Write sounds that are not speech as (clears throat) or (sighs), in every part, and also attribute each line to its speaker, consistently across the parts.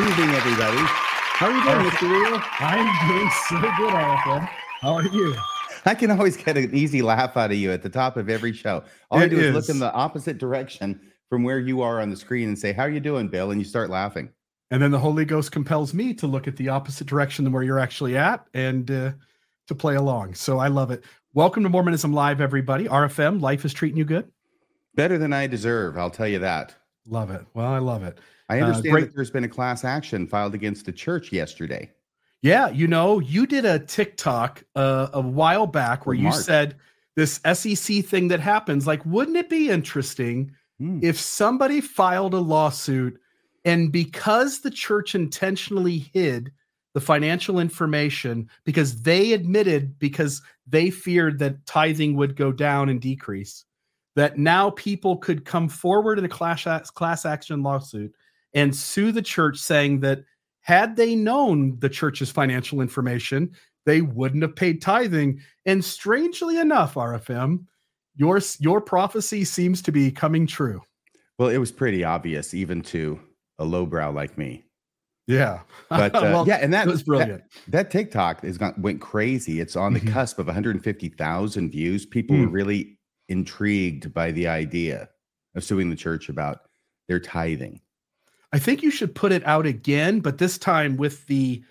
Speaker 1: evening, everybody. How are you doing, Mr. Reel?
Speaker 2: I'm doing so good, RFM. How are you?
Speaker 1: I can always get an easy laugh out of you at the top of every show. All I do is. look in the opposite direction from where you are on the screen and say, "How are you doing, Bill?" And you start laughing.
Speaker 2: And then the Holy Ghost compels me to look at the opposite direction than where you're actually at and uh, to play along. So I love it. Welcome to Mormonism Live, everybody. RFM, life is treating you good.
Speaker 1: Better than I deserve, I'll tell you that.
Speaker 2: Love it. Well, I love it.
Speaker 1: I
Speaker 2: Uh,
Speaker 1: understand
Speaker 2: great-
Speaker 1: that there's been a class action filed against the church yesterday.
Speaker 2: Yeah, you know, you did a TikTok uh, a while back where you said this SEC thing that happens. Like, wouldn't it be interesting
Speaker 1: Hmm.
Speaker 2: if somebody filed a lawsuit and because the church intentionally hid the financial information because they admitted because they feared that tithing would go down and decrease that now people could come forward in a class class action lawsuit and sue the church saying that had they known the church's financial information they wouldn't have paid tithing and strangely enough rfm your your prophecy seems to be coming true
Speaker 1: Well, it was pretty obvious, even to a lowbrow like me.
Speaker 2: yeah
Speaker 1: But (laughs) uh,
Speaker 2: Well,
Speaker 1: yeah, and that
Speaker 2: was brilliant
Speaker 1: That, that TikTok has gone went crazy. It's on the
Speaker 2: Mhm.
Speaker 1: cusp of 150,000 views. People were
Speaker 2: Mm.
Speaker 1: really intrigued by the idea of suing the church about their tithing.
Speaker 2: I think you should put it out again, but this time with the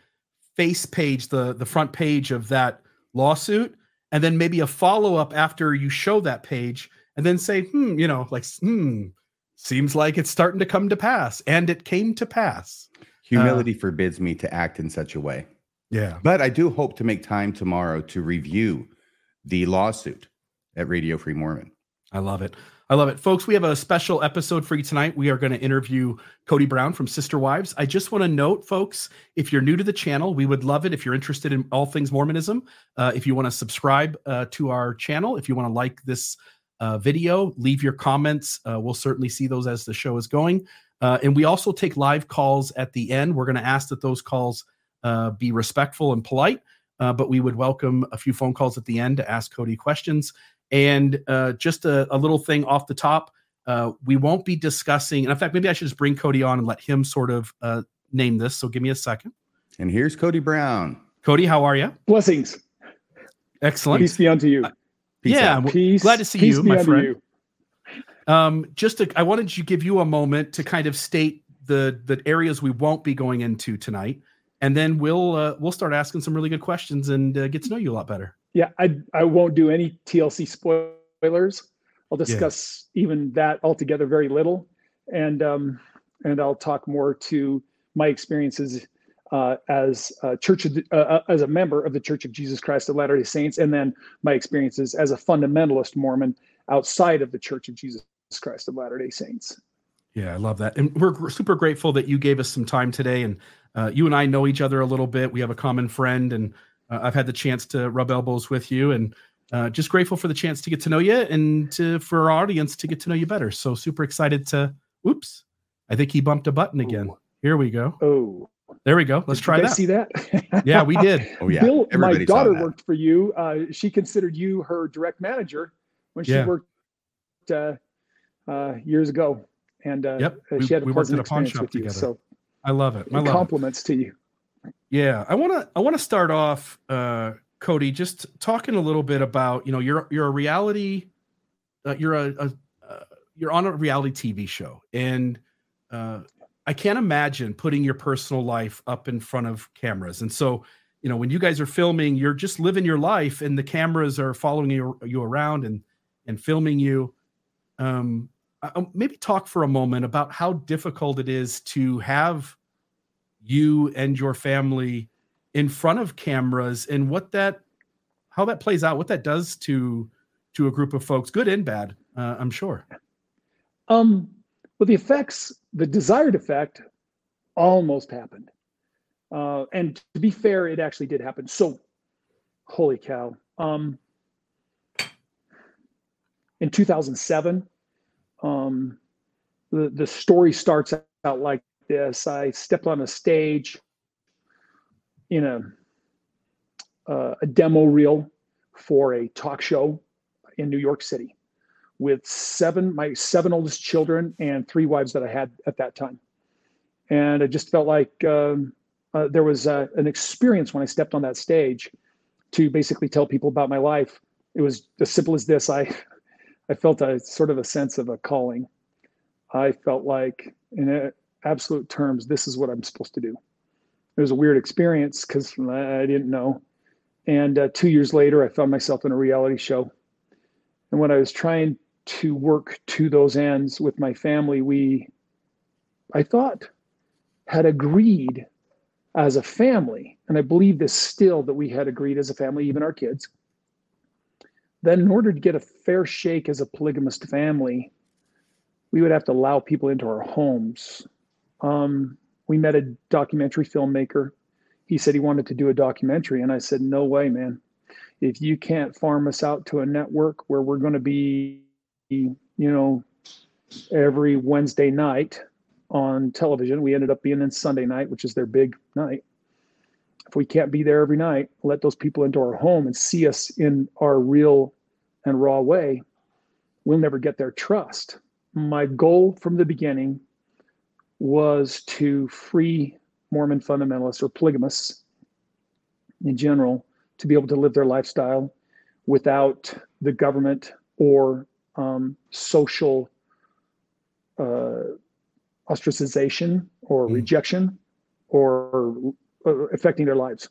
Speaker 2: face page, the the front page of that lawsuit, and then maybe a follow up after you show that page, and then say, hmm, you know, like, hmm, seems like it's starting to come to pass, and it came to pass.
Speaker 1: Humility forbids me to act in such a way.
Speaker 2: Yeah,
Speaker 1: But I do hope to make time tomorrow to review the lawsuit at Radio Free Mormon.
Speaker 2: I love it. I love it. Folks, we have a special episode for you tonight. We are going to interview Kody Brown from Sister Wives. I just want to note, folks, if you're new to the channel, we would love it if you're interested in all things Mormonism. Uh, if you want to subscribe uh, to our channel, if you want to like this uh, video, leave your comments. Uh, we'll certainly see those as the show is going. Uh, and we also take live calls at the end. We're going to ask that those calls uh, be respectful and polite, uh, but we would welcome a few phone calls at the end to ask Kody questions. And uh, just a, a little thing off the top, uh, we won't be discussing. And in fact, maybe I should just bring Kody on and let him sort of uh, name this. So give me a second.
Speaker 1: And here's Kody Brown.
Speaker 2: Kody, how are you?
Speaker 3: Blessings.
Speaker 2: Excellent.
Speaker 3: Peace be unto you.
Speaker 2: Uh,
Speaker 1: Peace
Speaker 2: yeah,
Speaker 1: out.
Speaker 2: w-
Speaker 3: Peace.
Speaker 2: glad to see
Speaker 3: peace
Speaker 2: you,
Speaker 3: be
Speaker 2: my
Speaker 3: unto
Speaker 2: friend.
Speaker 3: you.
Speaker 2: Um, just to, I wanted to give you a moment to kind of state the the areas we won't be going into tonight, and then we'll uh, we'll start asking some really good questions and uh, get to know you a lot better.
Speaker 3: Yeah, I I won't do any TLC spoilers. I'll discuss even that altogether very little, and um, and I'll talk more to my experiences uh, as a church of the, uh, uh, as a member of the Church of Jesus Christ of Latter Day Saints, and then my experiences as a fundamentalist Mormon outside of the Church of Jesus Christ of Latter Day Saints.
Speaker 2: Yeah, I love that. And we're super grateful that you gave us some time today. And uh, you and I know each other a little bit. We have a common friend, and uh, I've had the chance to rub elbows with you. And uh, just grateful for the chance to get to know you and to, for our audience to get to know you better. So super excited to. Oops, I think he bumped a button again.
Speaker 3: Ooh.
Speaker 2: Here we go.
Speaker 3: Oh,
Speaker 2: There we go. Let's
Speaker 3: did
Speaker 2: try
Speaker 3: you
Speaker 2: that.
Speaker 3: See that? (laughs)
Speaker 2: Yeah, we did. (laughs)
Speaker 1: Oh, yeah.
Speaker 3: Bill, my
Speaker 1: Everybody saw
Speaker 3: daughter
Speaker 1: that.
Speaker 3: worked for you. Uh, she considered you her direct manager when she
Speaker 2: Yeah.
Speaker 3: worked uh, uh, years ago, and uh,
Speaker 2: Yep,
Speaker 3: uh,
Speaker 2: we-
Speaker 3: she had a
Speaker 2: we worked
Speaker 3: pleasant
Speaker 2: at a pawn
Speaker 3: experience
Speaker 2: shop
Speaker 3: with you.
Speaker 2: together.
Speaker 3: So,
Speaker 2: I love it. I love it.
Speaker 3: compliments to you.
Speaker 2: Yeah, I want to I want to start off uh Kody just talking a little bit about, you know, you're you're a reality uh, you're a, a uh, you're on a reality TV show and uh I can't imagine putting your personal life up in front of cameras. And so, you know, when you guys are filming, you're just living your life and the cameras are following you, you around and and filming you. Um I- maybe talk for a moment about how difficult it is to have you and your family in front of cameras and what that how that plays out what that does to to a group of folks good and bad uh, i'm sure
Speaker 3: Um, well, the effects, the desired effect, almost happened. Uh, and to be fair, it actually did happen. So, holy cow! Um, in 2007, um, the the story starts out like this. I stepped on a stage in a uh, a demo reel for a talk show in New York City with seven my seven oldest children and three wives that I had at that time. and I just felt like um, uh, there was uh, an experience when I stepped on that stage to basically tell people about my life. It was as simple as this. I I felt a sort of a sense of a calling. I felt like, in absolute terms, this is what I'm supposed to do. It was a weird experience because I didn't know. And uh, two years later, I found myself in a reality show. And when I was trying to work to those ends with my family, we, I thought, had agreed as a family, and I believe this still that we had agreed as a family, even our kids, that in order to get a fair shake as a polygamist family, we would have to allow people into our homes. Um, we met a documentary filmmaker. He said he wanted to do a documentary, and I said, No way, man. If you can't farm us out to a network where we're going to be, you know, every Wednesday night on television. We ended up being in Sunday night, which is their big night. If we can't be there every night, let those people into our home and see us in our real and raw way, we'll never get their trust. My goal from the beginning was to free Mormon fundamentalists or polygamists in general to be able to live their lifestyle without the government or um, social uh, ostracization or mm. rejection or uh, affecting their lives.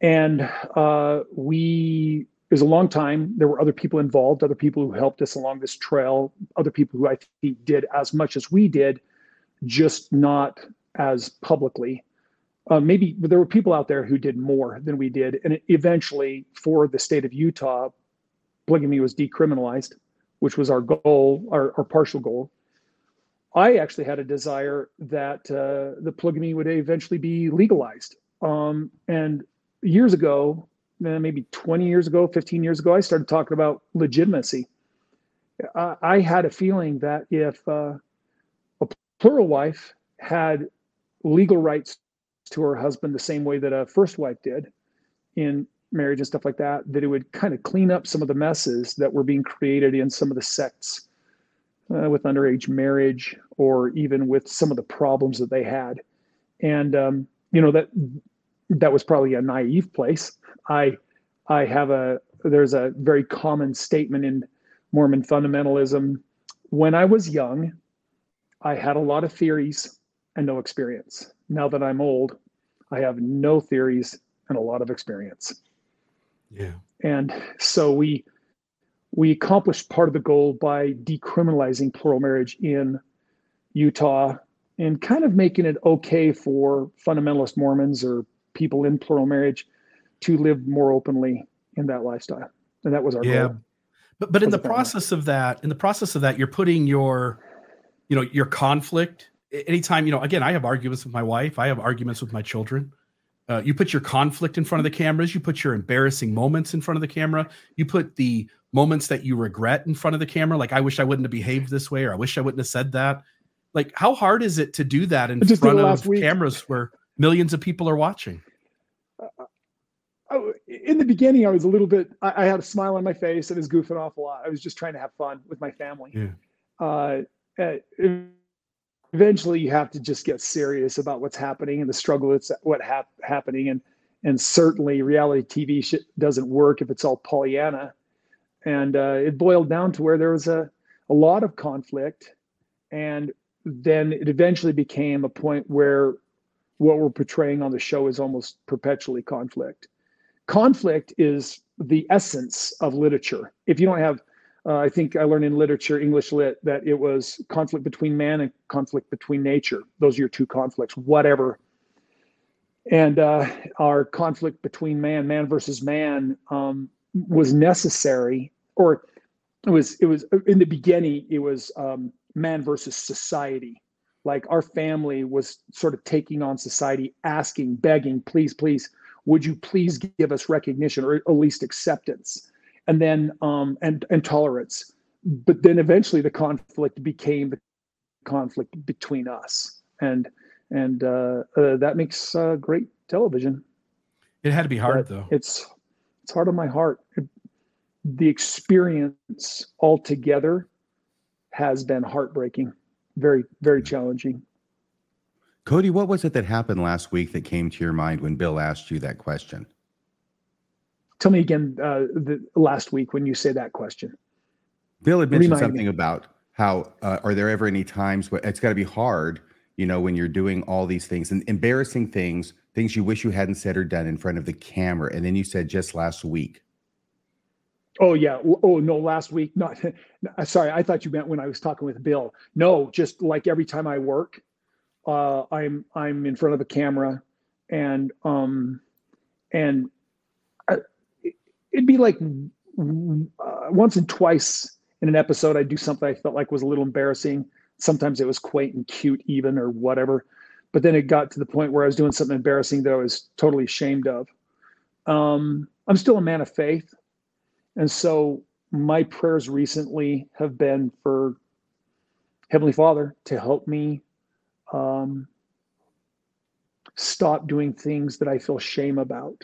Speaker 3: And uh, we, it was a long time. There were other people involved, other people who helped us along this trail, other people who I think did as much as we did, just not as publicly. Uh, maybe there were people out there who did more than we did. And eventually, for the state of Utah, polygamy was decriminalized, which was our goal, our, our partial goal. I actually had a desire that uh, the polygamy would eventually be legalized. Um, and years ago, maybe 20 years ago, 15 years ago, I started talking about legitimacy. I, I had a feeling that if uh, plural wife had legal rights to her husband the same way that a first wife did in marriage and stuff like that, that it would kind of clean up some of the messes that were being created in some of the sects uh, with underage marriage or even with some of the problems that they had. And um, you know that that was probably a naive place. I I have a there's a very common statement in Mormon fundamentalism. When I was young, I had a lot of theories and no experience. Now that I'm old, I have no theories and a lot of experience.
Speaker 2: Yeah.
Speaker 3: And so we we accomplished part of the goal by decriminalizing plural marriage in Utah and kind of making it okay for fundamentalist Mormons or people in plural marriage to live more openly in that lifestyle. And that was our yeah. goal.
Speaker 2: But but in the process of that, in the process of that, you're putting your, you know, your conflict. Anytime, you know, again, I have arguments with my wife, I have arguments with my children. Uh, you put your conflict in front of the cameras, you put your embarrassing moments in front of the camera, you put the moments that you regret in front of the camera, like I wish I wouldn't have behaved this way, or I wish I wouldn't have said that. Like, how hard is it to do that in front of cameras where millions of people are watching?
Speaker 3: Uh, oh, in the beginning, I was a little bit. I, I, had a smile on my face and was goofing off a lot. I was just trying to have fun with my family.
Speaker 2: Yeah.
Speaker 3: Uh, uh eventually, you have to just get serious about what's happening and the struggle that's what hap- happening, and and certainly reality TV sh- doesn't work if it's all Pollyanna. And uh, it boiled down to where there was a, a lot of conflict. And then it eventually became a point where what we're portraying on the show is almost perpetually conflict. Conflict is the essence of literature. If you don't have uh, i think i learned in literature english lit that it was conflict between man and conflict between nature. Those are your two conflicts whatever. And uh, our conflict between man man versus man um, was necessary or it was it was in the beginning it was um, man versus society. Like our family was sort of taking on society asking begging please please would you please give us recognition or at least acceptance and then um, and and tolerance. But then eventually the conflict became the conflict between us. And and uh, uh, that makes uh, great television.
Speaker 2: It had to be hard but though.
Speaker 3: it's it's hard on my heart. It, the experience altogether has been heartbreaking, very, very challenging.
Speaker 1: Kody, what was it that happened last week that came to your mind when Bill asked you that question?
Speaker 3: Tell me again uh, the last week when you say that question.
Speaker 1: Bill had mentioned Remind something me. about how uh, are there ever any times where it's got to be hard, you know, when you're doing all these things and embarrassing things, things you wish you hadn't said or done in front of the camera. And then you said just last week.
Speaker 3: Oh yeah. Oh no, last week. Not (laughs) sorry. I thought you meant when I was talking with Bill. No, just like every time I work, uh, I'm I'm in front of a camera, and um, and it'd be like uh, once and twice in an episode I'd do something I felt like was a little embarrassing. Sometimes it was quaint and cute, even or whatever. But then it got to the point where I was doing something embarrassing that I was totally ashamed of. Um, I'm still a man of faith. And so my prayers recently have been for Heavenly Father to help me um, stop doing things that I feel shame about.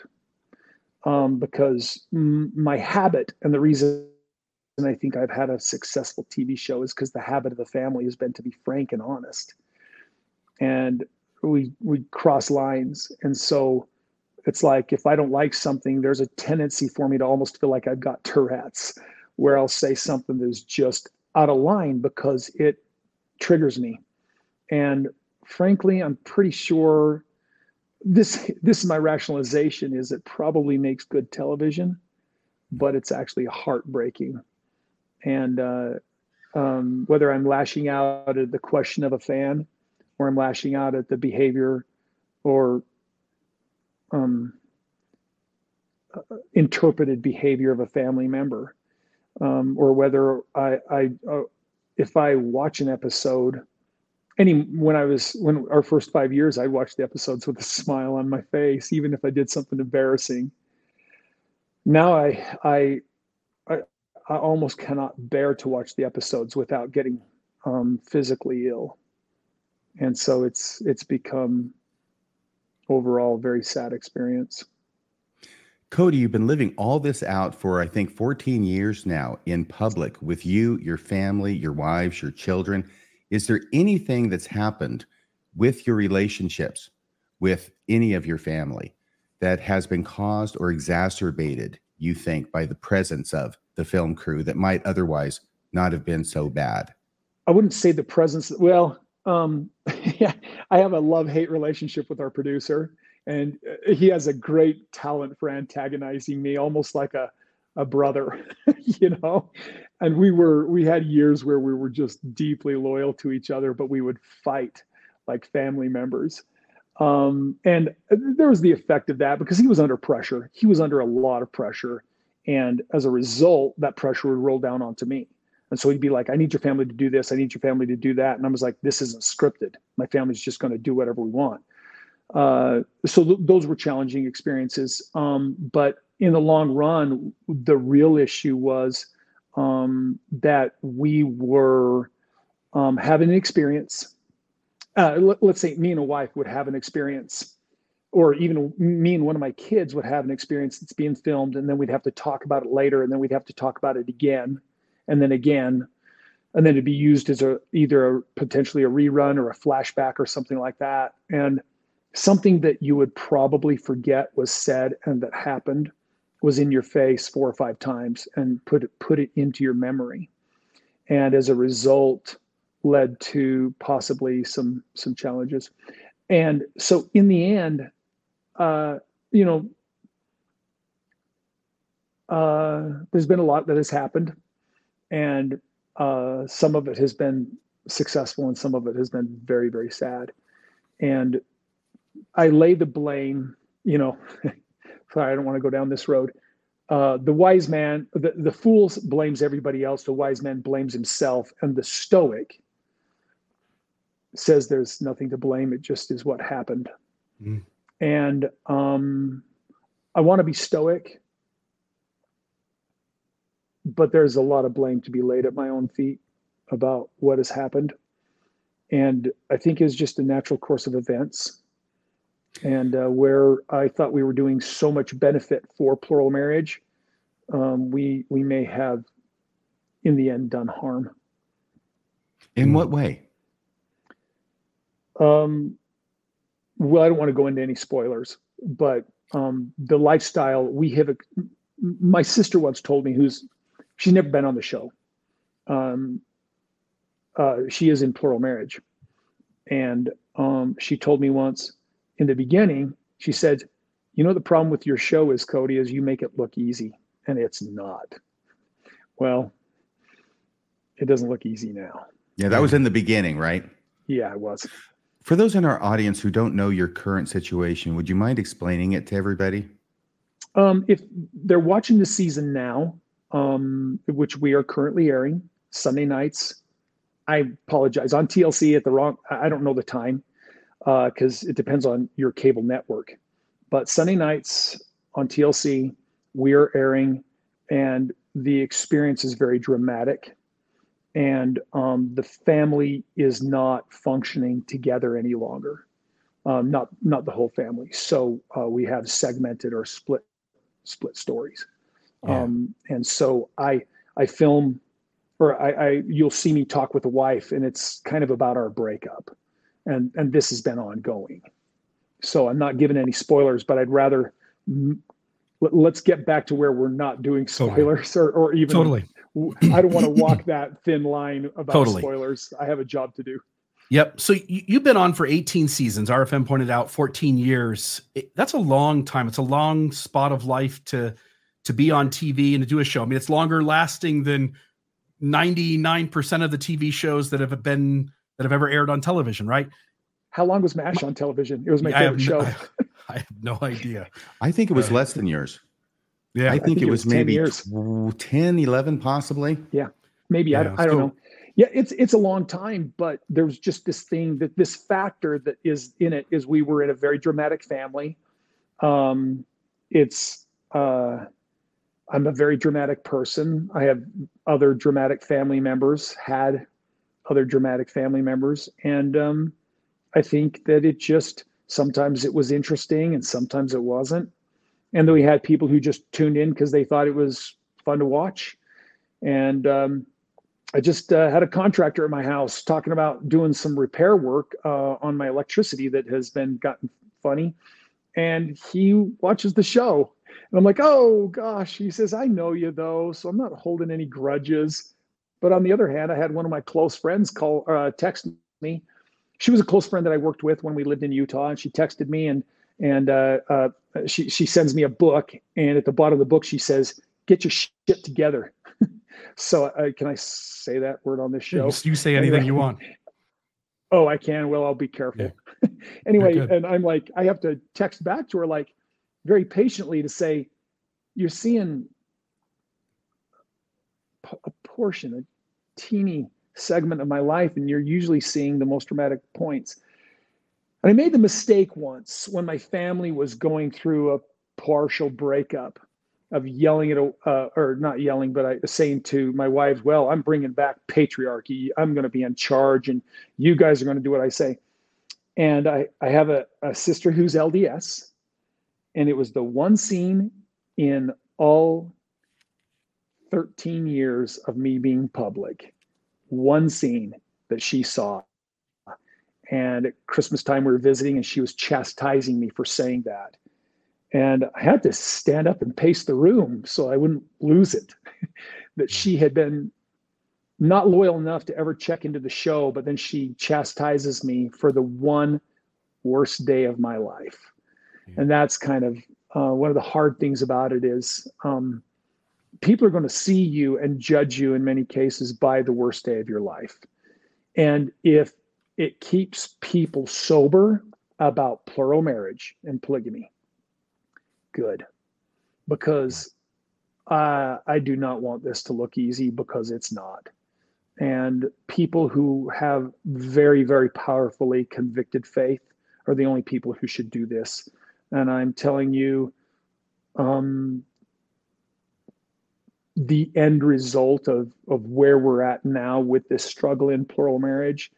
Speaker 3: Um, because my habit and the reason and I think I've had a successful TV show is because the habit of the family has been to be frank and honest. And we we cross lines. And so it's like if I don't like something, there's a tendency for me to almost feel like I've got Tourette's, where I'll say something that's just out of line because it triggers me. And frankly, I'm pretty sure this (laughs) this is my rationalization is it probably makes good television, but it's actually heartbreaking. And uh, um, whether I'm lashing out at the question of a fan, or I'm lashing out at the behavior, or um, uh, interpreted behavior of a family member, um, or whether I, I uh, if I watch an episode any when I was when our first five years, I watched the episodes with a smile on my face, even if I did something embarrassing. Now I I I, I almost cannot bear to watch the episodes without getting um, physically ill, and so it's it's become overall a very sad experience.
Speaker 1: Kody, you've been living all this out for I think 14 years now in public with you, your family, your wives, your children is there anything that's happened with your relationships with any of your family that has been caused or exacerbated, you think, by the presence of the film crew that might otherwise not have been so bad?
Speaker 3: I wouldn't say the presence. Well, um, (laughs) yeah, I have a love hate relationship with our producer, and uh, he has a great talent for antagonizing me, almost like a a brother, (laughs) you know? And we were we had years where we were just deeply loyal to each other but we would fight like family members. Um, and there was the effect of that because he was under pressure. He was under a lot of pressure. And as a result that pressure would roll down onto me. And so he'd be like i need your family to do this. I need your family to do that. And i was like this isn't scripted. My family's just going to do whatever we want. Uh, so th- those were challenging experiences. Um, but in the long run the real issue was um, that we were um, having an experience. Uh, let, let's say me and a wife would have an experience, or even me and one of my kids would have an experience that's being filmed, and then we'd have to talk about it later, and then we'd have to talk about it again, and then again, and then it'd be used as a either a, potentially a rerun or a flashback or something like that, and something that you would probably forget was said and that happened was in your face four or five times and put it, put it into your memory. And as a result, led to possibly some some challenges. And so in the end, uh, you know, uh, there's been a lot that has happened, and uh, some of it has been successful, and some of it has been very, very sad. And I lay the blame, you know, (laughs) sorry, I don't want to go down this road. Uh, the wise man, the, the fool blames everybody else. The wise man blames himself. And the stoic says there's nothing to blame. It just is what happened. Mm. And um, I want to be stoic, but there's a lot of blame to be laid at my own feet about what has happened. And I think is just a natural course of events and uh, where I thought we were doing so much benefit for plural marriage, um, we we may have, in the end, done harm.
Speaker 1: In what way?
Speaker 3: Um, well, I don't want to go into any spoilers, but um, the lifestyle we have. My sister once told me, who's she's never been on the show. Um, uh, she is in plural marriage, and um, she told me once in the beginning, she said, "You know the problem with your show is Kody is you make it look easy, and it's not." Well, it doesn't look easy now.
Speaker 1: Yeah, that was in the beginning, right?
Speaker 3: Yeah, it was.
Speaker 1: For those in our audience who don't know your current situation, would you mind explaining it to everybody?
Speaker 3: Um, if they're watching the season now, um, which we are currently airing Sunday nights, I apologize on TLC at the wrong. I don't know the time because uh, it depends on your cable network. But Sunday nights on TLC, we are airing, and the experience is very dramatic and um, the family is not functioning together any longer. Um, not not the whole family. So uh, we have segmented or split split stories, yeah. um, and so I I film or I, I you'll see me talk with the wife, and it's kind of about our breakup, and and this has been ongoing. So I'm not giving any spoilers, but I'd rather let's get back to where we're not doing spoilers totally. or, or even
Speaker 2: totally
Speaker 3: I don't want to walk that thin line about totally. spoilers. I have a job to do.
Speaker 2: Yep. So you've been on for 18 seasons. RFM pointed out 14 years. that's a long time. It's a long spot of life to to be on TV and to do a show. I mean, it's longer lasting than 99% of the TV shows that have been that have ever aired on television, right?
Speaker 3: How long was MASH on television? It was my favorite show.
Speaker 2: I, I, have no idea.
Speaker 1: I think it was uh, less than yours. Yeah, I think, I think it, was, was maybe 10, 10, 11, possibly.
Speaker 3: Yeah, maybe. Yeah, I, I don't so, know. Yeah, it's it's a long time, but there's just this thing that this factor that is in it is we were in a very dramatic family. Um, it's uh, I'm a very dramatic person. I have other dramatic family members, had other dramatic family members, and um, I think that it just sometimes it was interesting and sometimes it wasn't. And then we had people who just tuned in because they thought it was fun to watch. And um, i just uh, had a contractor at my house talking about doing some repair work uh, on my electricity that has been gotten funny. And he watches the show. And i'm like oh gosh he says i know you though so i'm not holding any grudges but on the other hand i had one of my close friends call uh, text me she was a close friend that i worked with when we lived in utah and she texted me and and uh, uh, she she sends me a book, and at the bottom of the book she says, "Get your shit together." (laughs) so uh, can I say that word on this show?
Speaker 2: You say anything anyway. you want. (laughs)
Speaker 3: Oh, I can. Well, I'll be careful. Yeah. (laughs) anyway, and I'm like, I have to text back to her like very patiently to say, "You're seeing a portion, a teeny segment of my life, and you're usually seeing the most dramatic points." And I made the mistake once when my family was going through a partial breakup of yelling at, a, uh, or not yelling, but I saying to my wives, well, I'm bringing back patriarchy. I'm going to be in charge and you guys are going to do what I say. And I, I have a, a sister who's LDS. And it was the one scene in all 13 years of me being public, one scene that she saw and at Christmas time, we were visiting, and she was chastising me for saying that. And I had to stand up and pace the room so I wouldn't lose it. (laughs) that she had been not loyal enough to ever check into the show, but then she chastises me for the one worst day of my life. Yeah. And that's kind of uh, one of the hard things about it is um, people are going to see you and judge you in many cases by the worst day of your life. And if it keeps people sober about plural marriage and polygamy. Good. Because I do not want this to look easy because it's not. And people who have very, very powerfully convicted faith are the only people who should do this. And I'm telling you, um, the end result of, of where we're at now with this struggle in plural marriage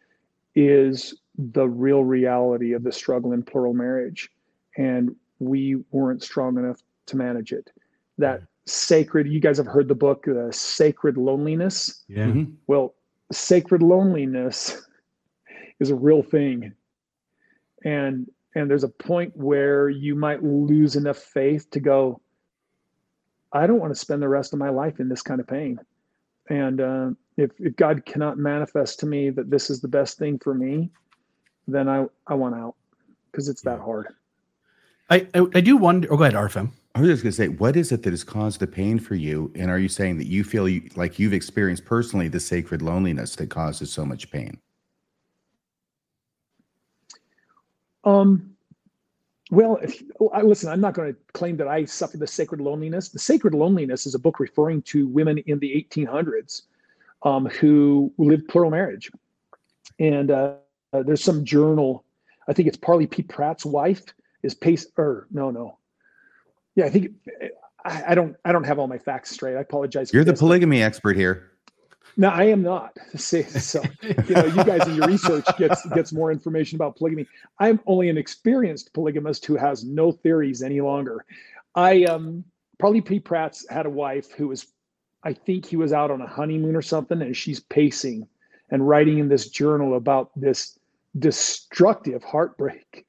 Speaker 3: is the real reality of the struggle in plural marriage. And we weren't strong enough to manage it. That sacred, you guys have heard the book, uh, Sacred Loneliness.
Speaker 2: Yeah. Mm-hmm.
Speaker 3: Well, sacred loneliness (laughs) is a real thing. And and there's a point where you might lose enough faith to go i don't want to spend the rest of my life in this kind of pain and uh, if, if god cannot manifest to me that this is the best thing for me then i i want out because it's that hard
Speaker 2: I, I, I do wonder oh go ahead rfm
Speaker 1: I was just going to say, what is it that has caused the pain for you? And are you saying that you feel you, like you've experienced personally the sacred loneliness that causes so much pain?
Speaker 3: Um, well, if, I, listen, I'm not going to claim that I suffer the sacred loneliness. The sacred loneliness is a book referring to women in the 1800s um, who lived plural marriage. And uh, uh, there's some journal, I think it's Parley P. Pratt's wife is Pace, or no, no. Yeah, I think I, I don't I don't have all my facts straight. I apologize.
Speaker 1: You're the this, polygamy expert here.
Speaker 3: No, I am not. (laughs) So, you know, you guys in your research (laughs) gets gets more information about polygamy. I'm only an experienced polygamist who has no theories any longer. I um Parley P. Pratt's had a wife who was, I think he was out on a honeymoon or something, and she's pacing and writing in this journal about this destructive heartbreak.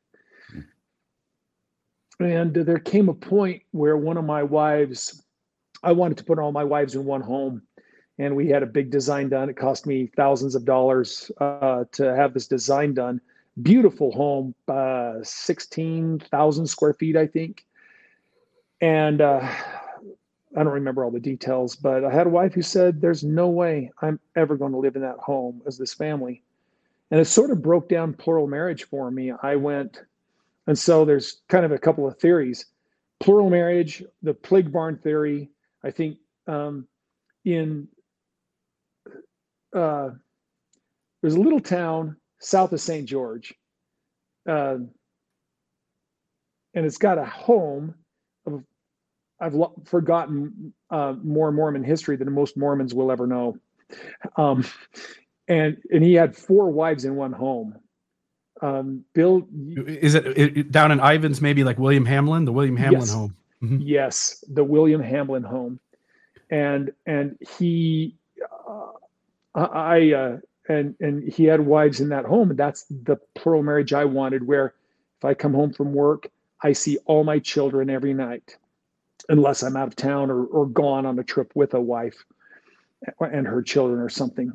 Speaker 3: And there came a point where one of my wives, I wanted to put all my wives in one home and we had a big design done. It cost me thousands of dollars uh, to have this design done. Beautiful home, uh, 16,000 square feet, I think. And uh, I don't remember all the details, but I had a wife who said, There's no way I'm ever going to live in that home as this family. And it sort of broke down plural marriage for me. I went, and so there's kind of a couple of theories plural marriage, the plague barn theory. I think um, in uh, there's a little town south of St. George, uh, and it's got a home of I've forgotten uh, more Mormon history than most Mormons will ever know. Um, and and he had four wives in one home. Um, Bill,
Speaker 2: is it, it, down in Ivins? Maybe like William Hamlin, the William Hamlin
Speaker 3: yes,
Speaker 2: home.
Speaker 3: Mm-hmm. Yes, the William Hamlin home, and and he I uh, and and he had wives in that home, and that's the plural marriage I wanted. Where if I come home from work, I see all my children every night, unless I'm out of town or or gone on a trip with a wife and her children or something.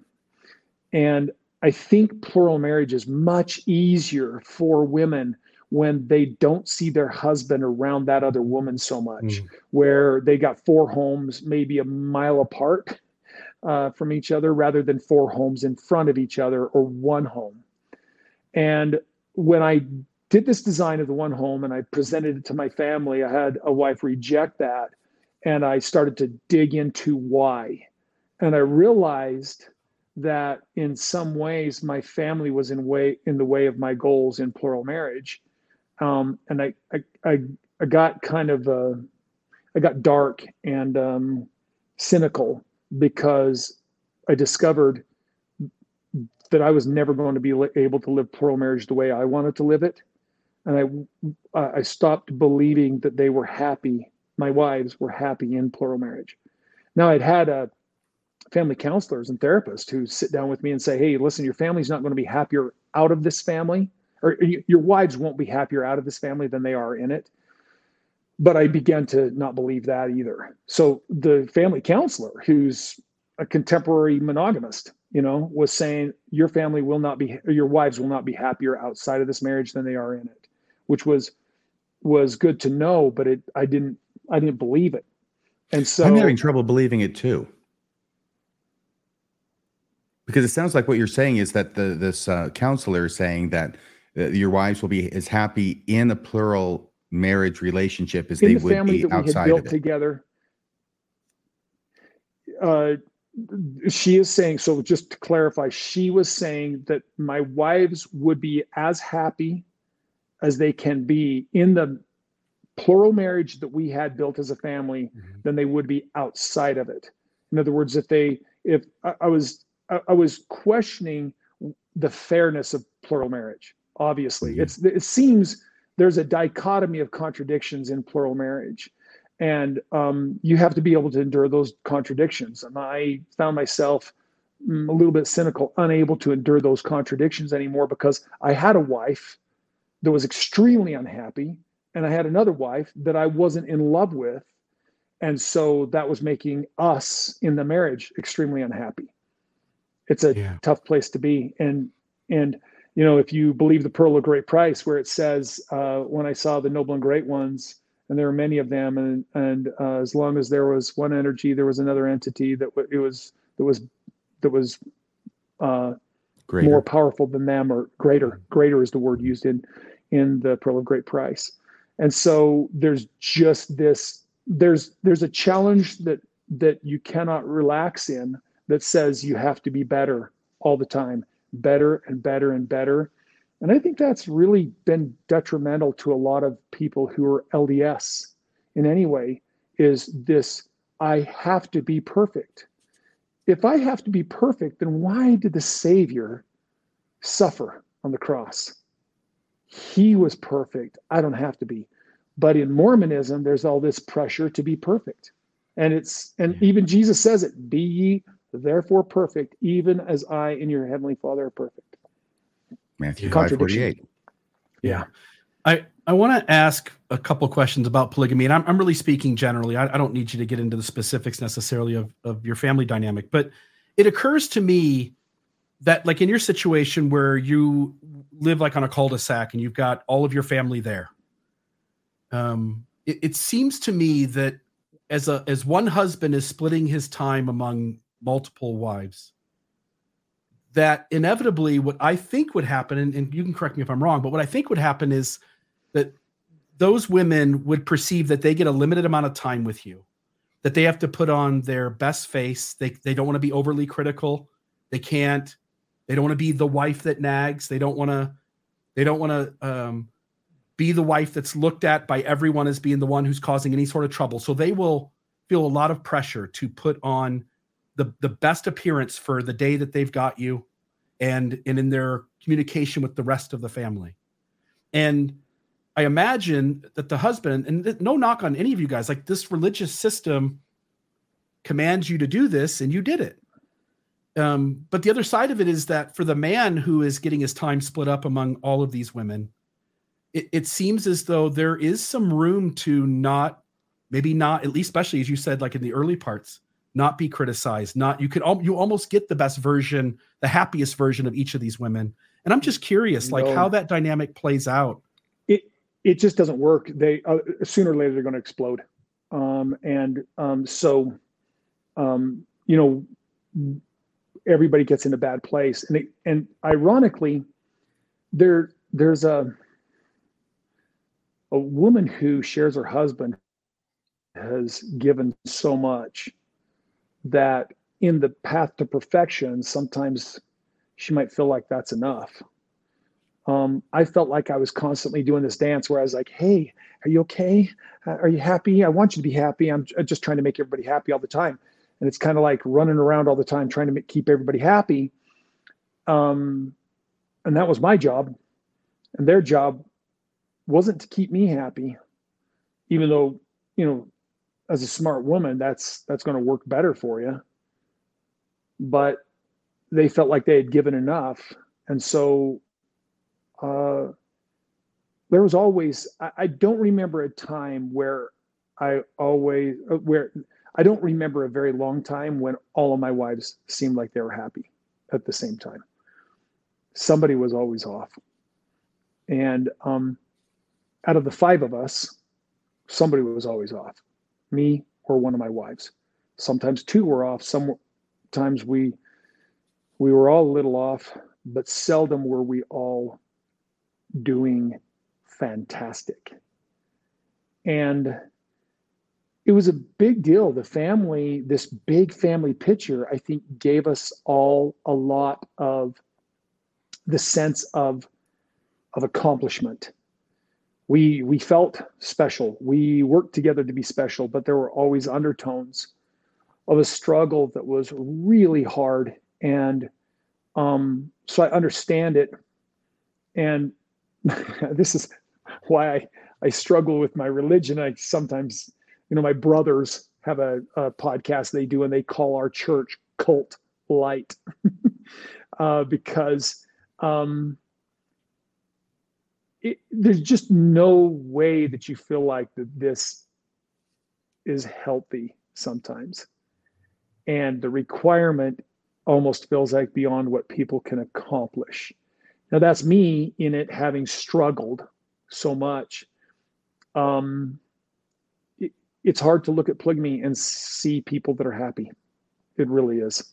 Speaker 3: And I think plural marriage is much easier for women when they don't see their husband around that other woman so much, mm. where they got four homes, maybe a mile apart uh, from each other rather than four homes in front of each other or one home. And when I did this design of the one home and I presented it to my family, I had a wife reject that. And I started to dig into why. And I realized that in some ways my family was in way in the way of my goals in plural marriage. Um, and I, I, I, I got kind of, uh, I got dark and um, cynical because I discovered that I was never going to be able to live plural marriage the way I wanted to live it. And I, I stopped believing that they were happy. My wives were happy in plural marriage. Now I'd had a uh, family counselors and therapists who sit down with me and say, Hey, listen, your family's not going to be happier out of this family, or your wives won't be happier out of this family than they are in it but I began to not believe that either. So the family counselor, who's a contemporary monogamist, you know, was saying your family will not be, your wives will not be happier outside of this marriage than they are in it, which was was good to know, but it I didn't I didn't believe it. And so
Speaker 1: I'm having trouble believing it too. Because it sounds like what you're saying is that the this uh, counselor is saying that uh, your wives will be as happy in a plural marriage relationship as in they the would family be that outside we had built
Speaker 3: together. Uh, she is saying so. Just to clarify, she was saying that my wives would be as happy as they can be in the plural marriage that we had built as a family mm-hmm. than they would be outside of it. In other words, if they, if I, I was, I, I, was questioning the fairness of plural marriage. Obviously, mm-hmm. it's it seems there's a dichotomy of contradictions in plural marriage and um, you have to be able to endure those contradictions and i found myself mm, a little bit cynical unable to endure those contradictions anymore because i had a wife that was extremely unhappy, and I had another wife that I wasn't in love with. And so that was making us in the marriage extremely unhappy. It's a yeah. tough place to be. And, and, you know, if you believe the pearl of great price, where it says, uh, when I saw the noble and great ones, and there were many of them, and and uh, as long as there was one energy, there was another entity that w- it was that was that was uh, more powerful than them, or greater. Greater is the word used in in the pearl of great price. And so there's just this there's there's a challenge that that you cannot relax in that says you have to be better all the time, better and better and better. And I think that's really been detrimental to a lot of people who are LDS in any way is this I have to be perfect. If I have to be perfect, then why did the Savior suffer on the cross? He was perfect. I don't have to be. But in Mormonism, there's all this pressure to be perfect. And it's and even Jesus says it, be ye therefore perfect, even as I and your heavenly Father are perfect.
Speaker 1: Matthew 548.
Speaker 2: Yeah. I, I want to ask a couple questions about polygamy, and I'm, I'm really speaking generally. I, I don't need you to get into the specifics necessarily of, of your family dynamic, but it occurs to me that, like in your situation where you live like on a cul-de-sac and you've got all of your family there, um, it, it seems to me that as a as one husband is splitting his time among multiple wives, that inevitably what I think would happen, and, and you can correct me if I'm wrong, but what I think would happen is that those women would perceive that they get a limited amount of time with you, that they have to put on their best face. They they don't want to be overly critical. They can't. They don't want to be the wife that nags. They don't want to. They don't want to um, be the wife that's looked at by everyone as being the one who's causing any sort of trouble. So they will feel a lot of pressure to put on the the best appearance for the day that they've got you and and in their communication with the rest of the family. And I imagine that the husband and no knock on any of you guys like this religious system commands you to do this and you did it. Um, but the other side of it is that for the man who is getting his time split up among all of these women, it, it seems as though there is some room to not, maybe not, at least especially as you said, like in the early parts, not be criticized. Not you could you almost get the best version, the happiest version of each of these women. And I'm just curious, like no. how that dynamic plays out.
Speaker 3: It it just doesn't work. They uh, sooner or later they're going to explode. Um, and um, so, um, you know, everybody gets in a bad place. And it, and ironically, there there's a a woman who shares her husband has given so much that in the path to perfection, sometimes she might feel like that's enough. Um, I felt like I was constantly doing this dance where I was like, Hey, are you okay? Are you happy? I want you to be happy. I'm just trying to make everybody happy all the time. And it's kind of like running around all the time trying to make, keep everybody happy. Um, and that was my job. And their job wasn't to keep me happy, even though, you know, as a smart woman, that's that's going to work better for you. But they felt like they had given enough, and so uh, there was always. I, I don't remember a time where I always uh, where I don't remember a very long time when all of my wives seemed like they were happy at the same time. Somebody was always off, and um, out of the five of us, somebody was always off, me or one of my wives. Sometimes two were off. Sometimes we we were all a little off, but seldom were we all doing fantastic. And it was a big deal. The family, this big family picture, I think gave us all a lot of the sense of of accomplishment we we felt special. We worked together to be special but there were always undertones of a struggle that was really hard and um, so i understand it. And (laughs) this is why I, I struggle with my religion. I sometimes you know my brothers have a, a podcast they do and they call our church cult light (laughs) uh, because um, it, there's just no way that you feel like that this is healthy sometimes. And the requirement almost feels like beyond what people can accomplish. Now that's me in it having struggled so much. Um, it, it's hard to look at polygamy and see people that are happy. It really is.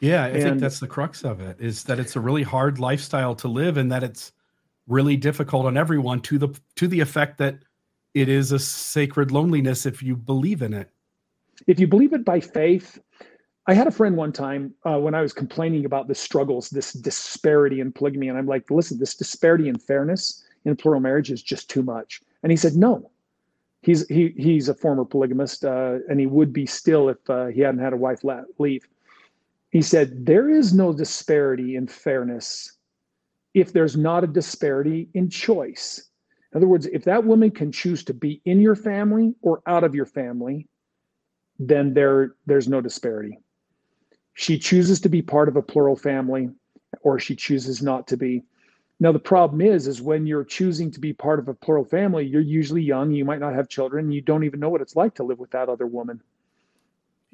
Speaker 2: Yeah i and, think that's the crux of it is that it's a really hard lifestyle to live and that it's really difficult on everyone to the to the effect that it is a sacred loneliness if you believe in it.
Speaker 3: If you believe it by faith, I had a friend one time uh, when I was complaining about the struggles, this disparity in polygamy, and I'm like, listen, this disparity in fairness in plural marriage is just too much. And he said, no. He's he he's a former polygamist, uh, and he would be still if uh, he hadn't had a wife leave. He said there is no disparity in fairness if there's not a disparity in choice. In other words, if that woman can choose to be in your family or out of your family, then there there's no disparity. She chooses to be part of a plural family or she chooses not to be. Now the problem is is when you're choosing to be part of a plural family, you're usually young, you might not have children, you don't even know what it's like to live with that other woman.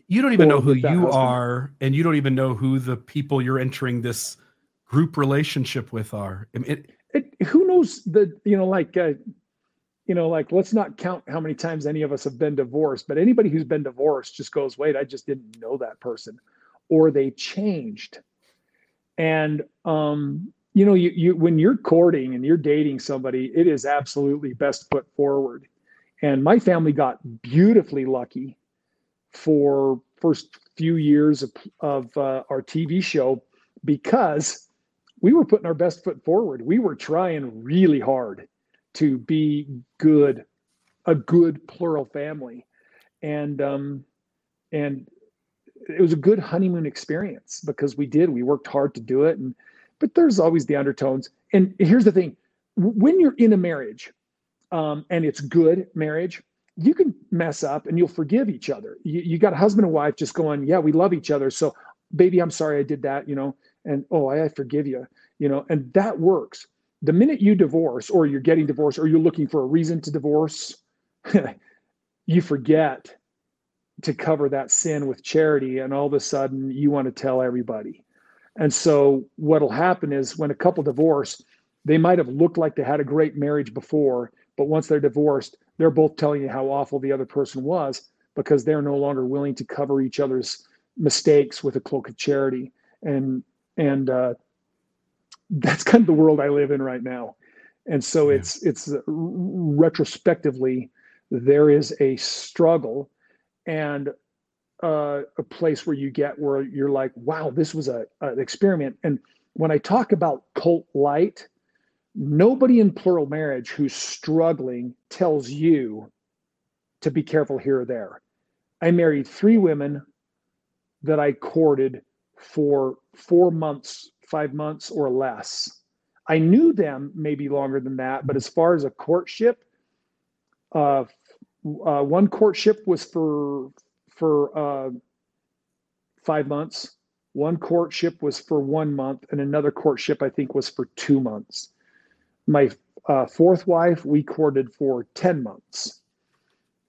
Speaker 2: You don't even know who you husband. are and you don't even know who the people you're entering this group relationship with are. It,
Speaker 3: it, who knows the you know like uh, you know like let's not count how many times any of us have been divorced, but anybody who's been divorced just goes, wait, I just didn't know that person, or they changed, and um, you know you you when you're courting and you're dating somebody, it is absolutely best foot forward, and my family got beautifully lucky for first few years of, of uh, our TV show because we were putting our best foot forward. We were trying really hard to be good, a good plural family, and um, and it was a good honeymoon experience because we did. We worked hard to do it, and but there's always the undertones. And here's the thing: when you're in a marriage, um, and it's good marriage, you can mess up and you'll forgive each other. You, you got a husband and wife just going, yeah, we love each other. So, baby, I'm sorry I did that. You know, and oh I, forgive you you know and that works. The minute you divorce or you're getting divorced or you're looking for a reason to divorce (laughs) you forget to cover that sin with charity and all of a sudden you want to tell everybody. And so what'll happen is when a couple divorce they might have looked like they had a great marriage before but once they're divorced they're both telling you how awful the other person was because they're no longer willing to cover each other's mistakes with a cloak of charity. And and uh, that's kind of the world I live in right now. And so yeah. it's it's uh, retrospectively there is a struggle and uh, a place where you get where you're like, wow, this was a an experiment. And when I talk about cult light, nobody in plural marriage who's struggling tells you to be careful here or there. I married three women that I courted for four months, five months or less. I knew them maybe longer than that, but as far as a courtship, uh, uh, one courtship was for for uh, five months. One courtship was for one month, and another courtship I think was for two months. My uh, fourth wife we courted for ten months,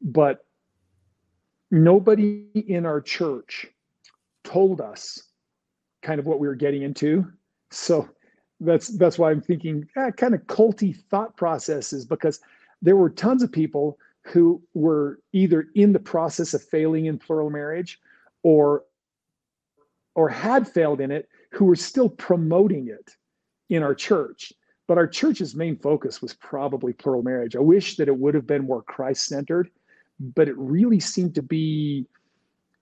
Speaker 3: but nobody in our church told us kind of what we were getting into. So that's that's why I'm thinking eh, kind of culty thought processes because there were tons of people who were either in the process of failing in plural marriage or or had failed in it who were still promoting it in our church but our church's main focus was probably plural marriage i wish that it would have been more christ centered but it really seemed to be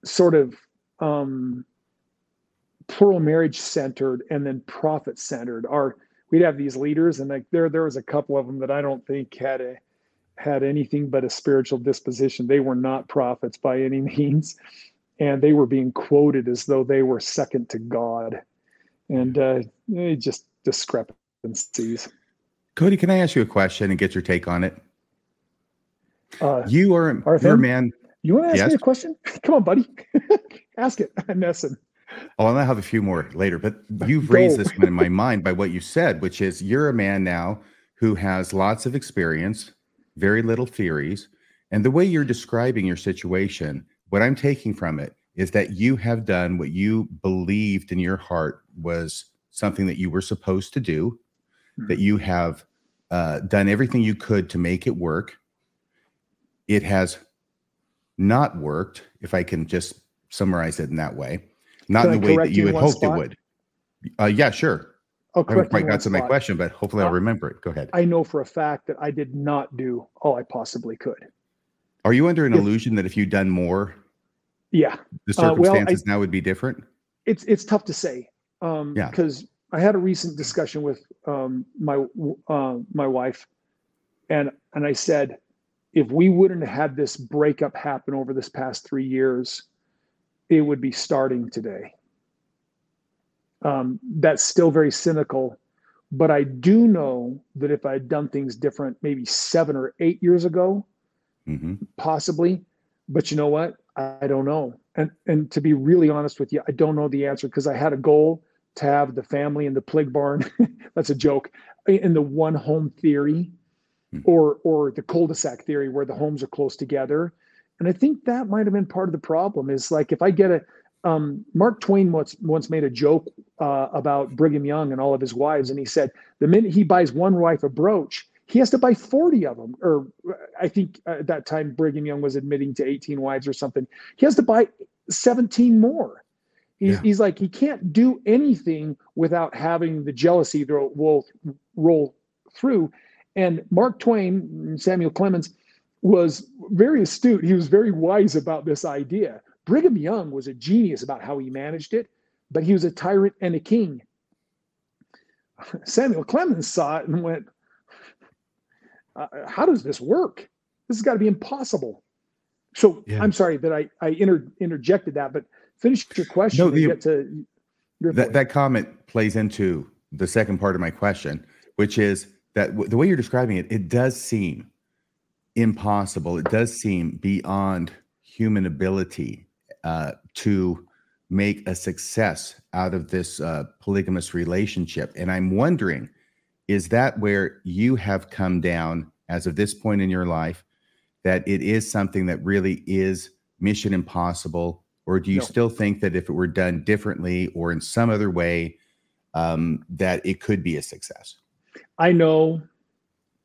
Speaker 3: sort of um, plural marriage centered and then prophet centered Our we'd have these leaders and like there there was a couple of them that i don't think had a had anything but a spiritual disposition. They were not prophets by any (laughs) means. And they were being quoted as though they were second to god. And uh just discrepancies.
Speaker 1: Kody can i ask you a question and get your take on it? Uh, you are you're a man.
Speaker 3: You want to ask yes? me a question? (laughs) Come on buddy. (laughs) Ask it. I'm messing
Speaker 1: Oh, I'll have a few more later, but you've raised this one in my mind by what you said, which is you're a man now who has lots of experience, very little theories. And the way you're describing your situation, what I'm taking from it is that you have done what you believed in your heart was something that you were supposed to do, mm-hmm. that you have uh, done everything you could to make it work. It has not worked, if I can just summarize it in that way, not
Speaker 3: can
Speaker 1: in the way that you had hoped
Speaker 3: spot?
Speaker 1: it would. Uh, yeah, sure.
Speaker 3: I'll
Speaker 1: I haven't quite got to my question, but hopefully I'll remember it. Go ahead.
Speaker 3: I know for a fact that I did not do all I possibly could.
Speaker 1: Are you under an if, illusion that if you'd done more,
Speaker 3: yeah,
Speaker 1: the circumstances uh, well, I, now would be different?
Speaker 3: It's it's tough to say. Um, yeah, because I had a recent discussion with um, my uh, my wife, and and I said, if we wouldn't have had this breakup happen over this past three years, it would be starting today. Um, that's still very cynical, but I do know that if I had done things different, maybe seven or eight years ago, mm-hmm. possibly. But you know what? I don't know. And and to be really honest with you, I don't know the answer because I had a goal to have the family in the plig barn. (laughs) That's a joke. In the one home theory, mm-hmm. or or the cul-de-sac theory, where the homes are close together. And I think that might have been part of the problem. Is like if I get a um, Mark Twain once once made a joke uh, about Brigham Young and all of his wives, and he said the minute he buys one wife a brooch, he has to buy 40 of them. Or I think at that time Brigham Young was admitting to 18 wives or something. He has to buy 17 more. He's, yeah. he's like he can't do anything without having the jealousy roll roll through. And Mark Twain, Samuel Clemens, was very astute. He was very wise about this idea Brigham Young was a genius about how he managed it, but he was a tyrant and a king. Samuel Clemens saw it and went, uh, How does this work? This has got to be impossible. So yeah. I'm sorry that I, I inter- interjected that, but finish your question no, the, get to
Speaker 1: your that, that comment plays into the second part of my question, which is that w- the way you're describing it, it does seem impossible. It does seem beyond human ability uh, to make a success out of this uh, polygamous relationship. And I'm wondering, is that where you have come down as of this point in your life that it is something that really is mission impossible? Or do you no. still think that if it were done differently or in some other way, um, that it could be a success?
Speaker 3: I know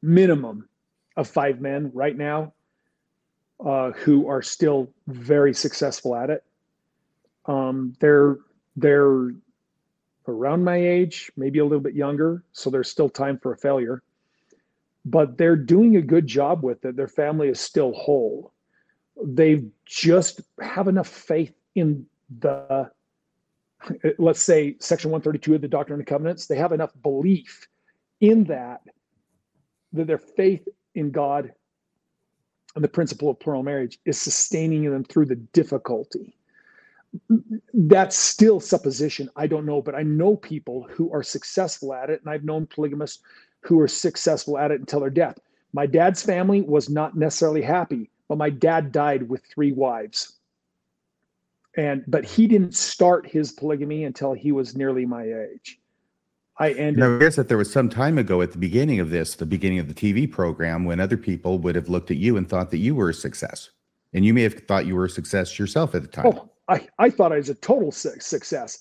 Speaker 3: minimum of five men right now uh, who are still very successful at it. Um, they're they're around my age, maybe a little bit younger, so there's still time for a failure. But they're doing a good job with it. Their family is still whole. They just have enough faith in the (laughs) let's say section 132 of the doctrine and covenants they have enough belief in that that their faith in god and the principle of plural marriage is sustaining them through the difficulty. That's still supposition. I don't know, but I know people who are successful at it, and I've known polygamists who are successful at it until their death. My dad's family was not necessarily happy, but my dad died with three wives. And but he didn't start his polygamy until he was nearly my age. I ended.
Speaker 1: Now, I guess that there was some time ago at the beginning of this, the beginning of the TV program, when other people would have looked at you and thought that you were a success, and you may have thought you were a success yourself at the time.
Speaker 3: Oh, I I thought I was a total success.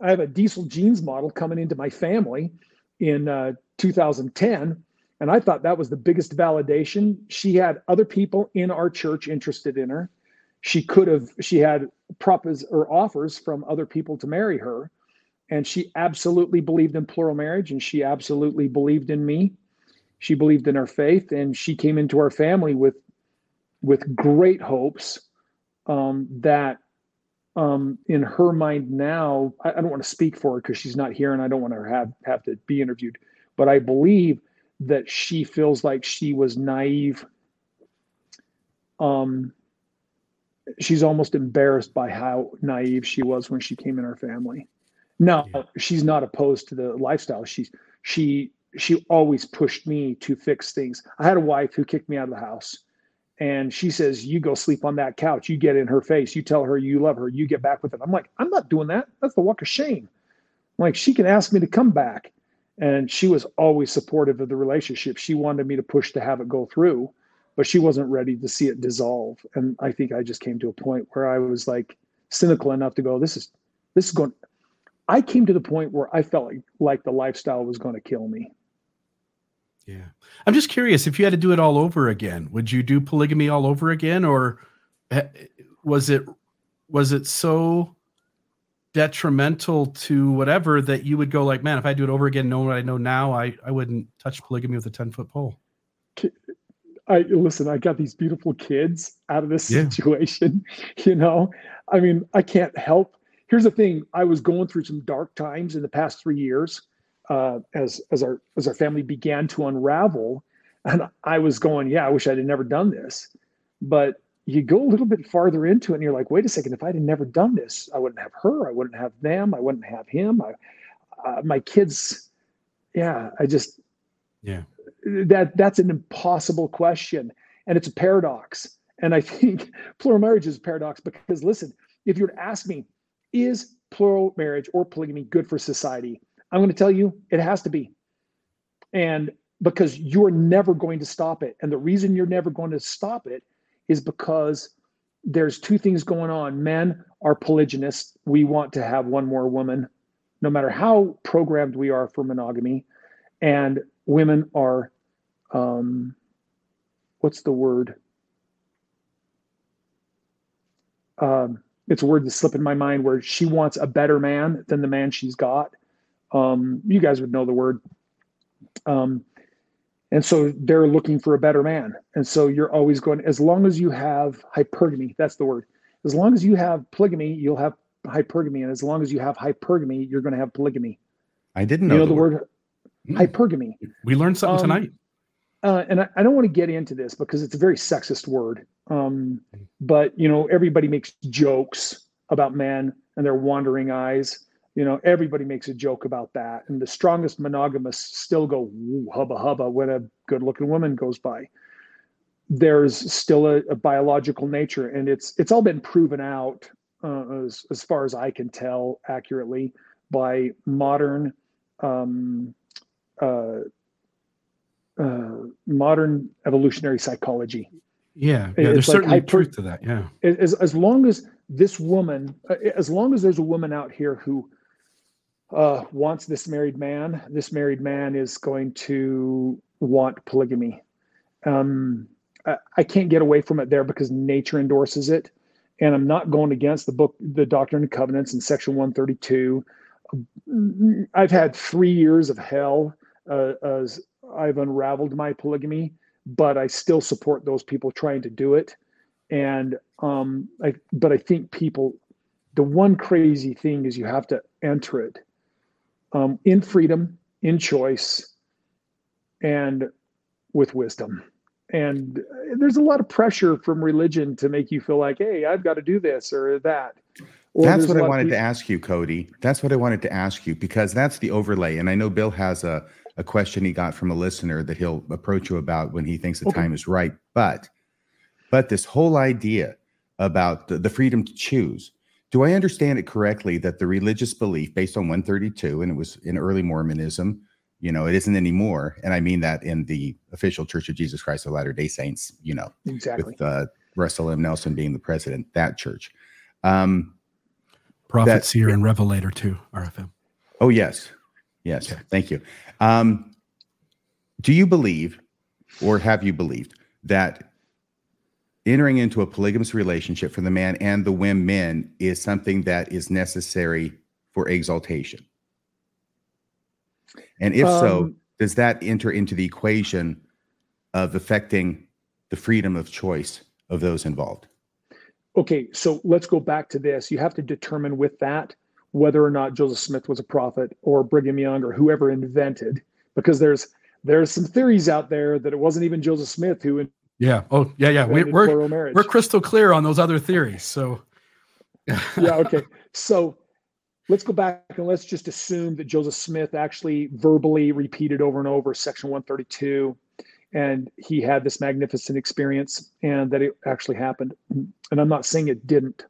Speaker 3: I have a diesel jeans model coming into my family in uh, 2010, and I thought that was the biggest validation. She had other people in our church interested in her. She could have. She had propos or offers from other people to marry her and she absolutely believed in plural marriage and she absolutely believed in me. She believed in our faith and she came into our family with with great hopes um, that um, in her mind now I, I don't want to speak for her because she's not here and i don't want to have have to be interviewed but i believe that she feels like she was naive. Um, she's almost embarrassed by how naive she was when she came in our family no, yeah. she's not opposed to the lifestyle. She's she she always pushed me to fix things. I had a wife who kicked me out of the house. And she says, You go sleep on that couch. You get in her face. You tell her you love her. You get back with it. I'm like, I'm not doing that. That's the walk of shame. I'm like, she can ask me to come back. and she was always supportive of the relationship. She wanted me to push to have it go through, but she wasn't ready to see it dissolve. And I think I just came to a point where I was like cynical enough to go, this is this is going I came to the point where I felt like, like the lifestyle was going to kill me.
Speaker 2: Yeah. I'm just curious if you had to do it all over again, would you do polygamy all over again or eh, was it was it so detrimental to whatever that you would go like, man, if I do it over again, knowing what I know now, I I wouldn't touch polygamy with a 10 foot pole.
Speaker 3: I listen, I got these beautiful kids out of this yeah. situation. (laughs) You know, I mean, I can't help. Here's the thing: I was going through some dark times in the past three years, uh, as as our as our family began to unravel, and I was going, yeah, I wish I'd never done this. But you go a little bit farther into it, and you're like, wait a second, if I'd never done this, I wouldn't have her, I wouldn't have them, I wouldn't have him. I, uh, my kids, yeah, I just,
Speaker 2: yeah,
Speaker 3: that that's an impossible question, and it's a paradox. And I think (laughs) plural marriage is a paradox because listen, if you were to ask me, is plural marriage or polygamy good for society? I'm going to tell you it has to be. And because you're never going to stop it. And the reason you're never going to stop it is because there's two things going on. Men are polygynists. We want to have one more woman, no matter how programmed we are for monogamy. And women are, um, what's the word? Um, it's a word that slipped in my mind where she wants a better man than the man she's got. Um, you guys would know the word. Um, and so they're looking for a better man. And so you're always going, as long as you have hypergamy, that's the word. As long as you have polygamy, you'll have hypergamy. And as long as you have hypergamy, you're going to have polygamy.
Speaker 1: I didn't know,
Speaker 3: you know the, the word, word hmm. hypergamy.
Speaker 2: We learned something um, tonight.
Speaker 3: Uh, and I, I, don't want to get into this because it's a very sexist word. Um, but you know, everybody makes jokes about men and their wandering eyes. You know, everybody makes a joke about that. And the strongest monogamists still go hubba hubba when a good looking woman goes by. There's still a, a, biological nature, and it's it's all been proven out uh, as as far as I can tell accurately by modern um, uh, uh, modern evolutionary psychology.
Speaker 2: Yeah, yeah there's like certainly hyper, truth to that. Yeah.
Speaker 3: As, as long as this woman, uh, as long as there's a woman out here who uh, wants this married man, this married man is going to want polygamy. Um, I, I can't get away from it there because nature endorses it. And I'm not going against the book, the Doctrine and Covenants in section 132. I've had three years of hell uh, as I've unraveled my polygamy but I still support those people trying to do it. And um, I, but I think people, the one crazy thing is you have to enter it um, in freedom, in choice, and with wisdom. And there's a lot of pressure from religion to make you feel like, hey, I've got to do this or that.
Speaker 1: Or that's what I wanted to ask you, Kody. That's what I wanted to ask you because that's the overlay. And I know Bill has a a question he got from a listener that he'll approach you about when he thinks the okay. time is right. But but this whole idea about the, the freedom to choose. Do I understand it correctly that the religious belief based on 132, and it was in early Mormonism, you know, it isn't anymore. And I mean that in the official Church of Jesus Christ of Latter day Saints, you know,
Speaker 3: exactly.
Speaker 1: with uh, Russell M. Nelson being the president, that church. Um,
Speaker 2: Prophet, seer, and revelator too, RFM.
Speaker 1: Oh, yes. Yes. Okay. Thank you. Um, do you believe, or have you believed, that entering into a polygamous relationship for the man and the women is something that is necessary for exaltation? And if um, so, does that enter into the equation of affecting the freedom of choice of those involved?
Speaker 3: Okay, so let's go back to this. You have to determine with that whether or not Joseph Smith was a prophet or Brigham Young or whoever invented, because there's there's some theories out there that it wasn't even Joseph Smith who.
Speaker 2: Yeah. Oh, yeah, yeah. We, we're we're crystal clear on those other theories. So. (laughs)
Speaker 3: yeah. Okay. So let's go back and let's just assume that Joseph Smith actually verbally repeated over and over Section 132, and he had this magnificent experience, and that it actually happened. And I'm not saying it didn't.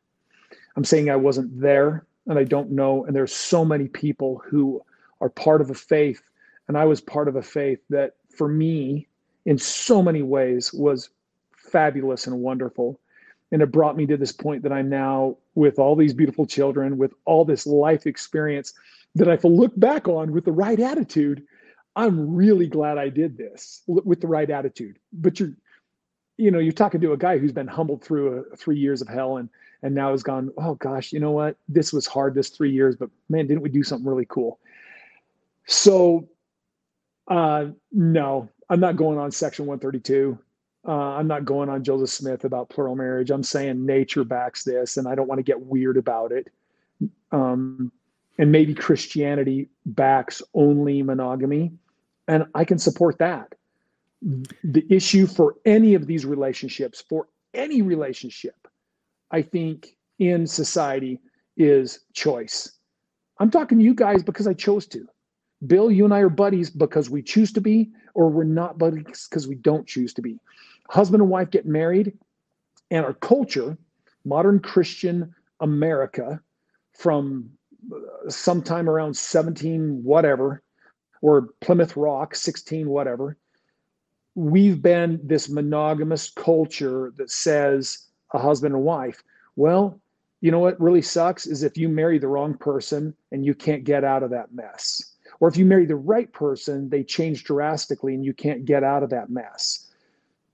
Speaker 3: I'm saying I wasn't there and I don't know. And there's so many people who are part of a faith and I was part of a faith that for me, in so many ways, was fabulous and wonderful. And it brought me to this point that I'm now with all these beautiful children, with all this life experience that I look back on with the right attitude, I'm really glad I did this with the right attitude. But you're, you know, you're talking to a guy who's been humbled through a, three years of hell and and now has gone, oh gosh, you know what? This was hard this three years, but man, didn't we do something really cool? So, uh, no, I'm not going on Section 132. Uh, I'm not going on Joseph Smith about plural marriage. I'm saying nature backs this, and I don't want to get weird about it. Um, and maybe Christianity backs only monogamy, and I can support that. The issue for any of these relationships, for any relationship, I think in society is choice. I'm talking to you guys because I chose to. Bill, you and I are buddies because we choose to be, or we're not buddies because we don't choose to be. Husband and wife get married, and our culture, modern Christian America, from uh, sometime around 17 whatever, or Plymouth Rock 16 whatever, we've been this monogamous culture that says a husband and wife. Well, you know what really sucks is if you marry the wrong person and you can't get out of that mess or if you marry the right person, they change drastically and you can't get out of that mess.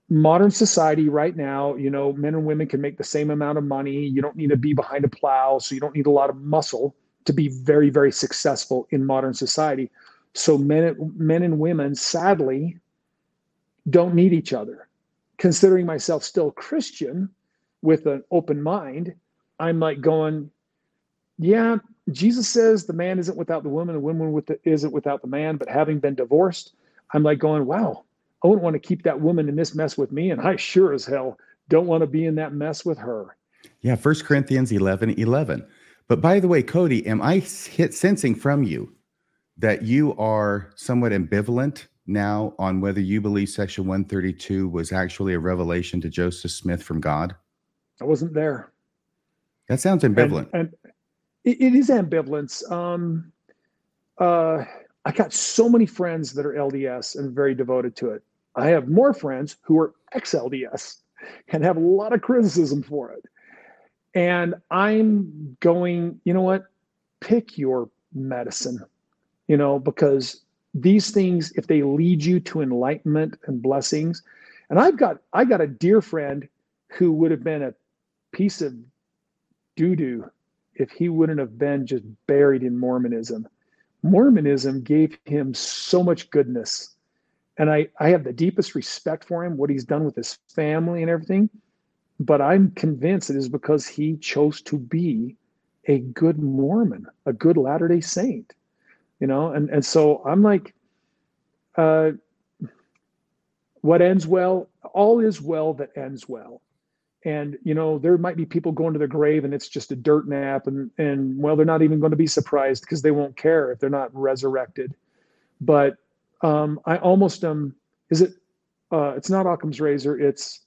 Speaker 3: Modern society right now, you know, men and women can make the same amount of money. You don't need to be behind a plow, so you don't need a lot of muscle to be very, very successful in modern society. So men, men and women, sadly, don't need each other. Considering myself still Christian with an open mind, I'm like going, yeah, Jesus says the man isn't without the woman, the woman with the, isn't without the man. But having been divorced, I'm like going, wow, I wouldn't want to keep that woman in this mess with me, and I sure as hell don't want to be in that mess with her.
Speaker 1: Yeah, First Corinthians 11, 11. But by the way, Kody, am I hit sensing from you that you are somewhat ambivalent now on whether you believe Section 132 was actually a revelation to Joseph Smith from God?
Speaker 3: I wasn't there.
Speaker 1: That sounds ambivalent.
Speaker 3: And, and it, it is ambivalence. Um, uh, I got so many friends that are LDS and very devoted to it. I have more friends who are ex LDS and have a lot of criticism for it. And I'm going, you know what? Pick your medicine, you know, because these things, if they lead you to enlightenment and blessings, and I've got I got a dear friend who would have been a piece of doo doo if he wouldn't have been just buried in Mormonism. Mormonism gave him so much goodness. And I, I have the deepest respect for him, what he's done with his family and everything. But I'm convinced it is because he chose to be a good Mormon, a good Latter day Saint. You know, and, and so I'm like, uh, what ends well, all is well that ends well and you know there might be people going to their grave and it's just a dirt nap and and well they're not even going to be surprised because they won't care if they're not resurrected. But um i almost um is it uh it's not occam's razor it's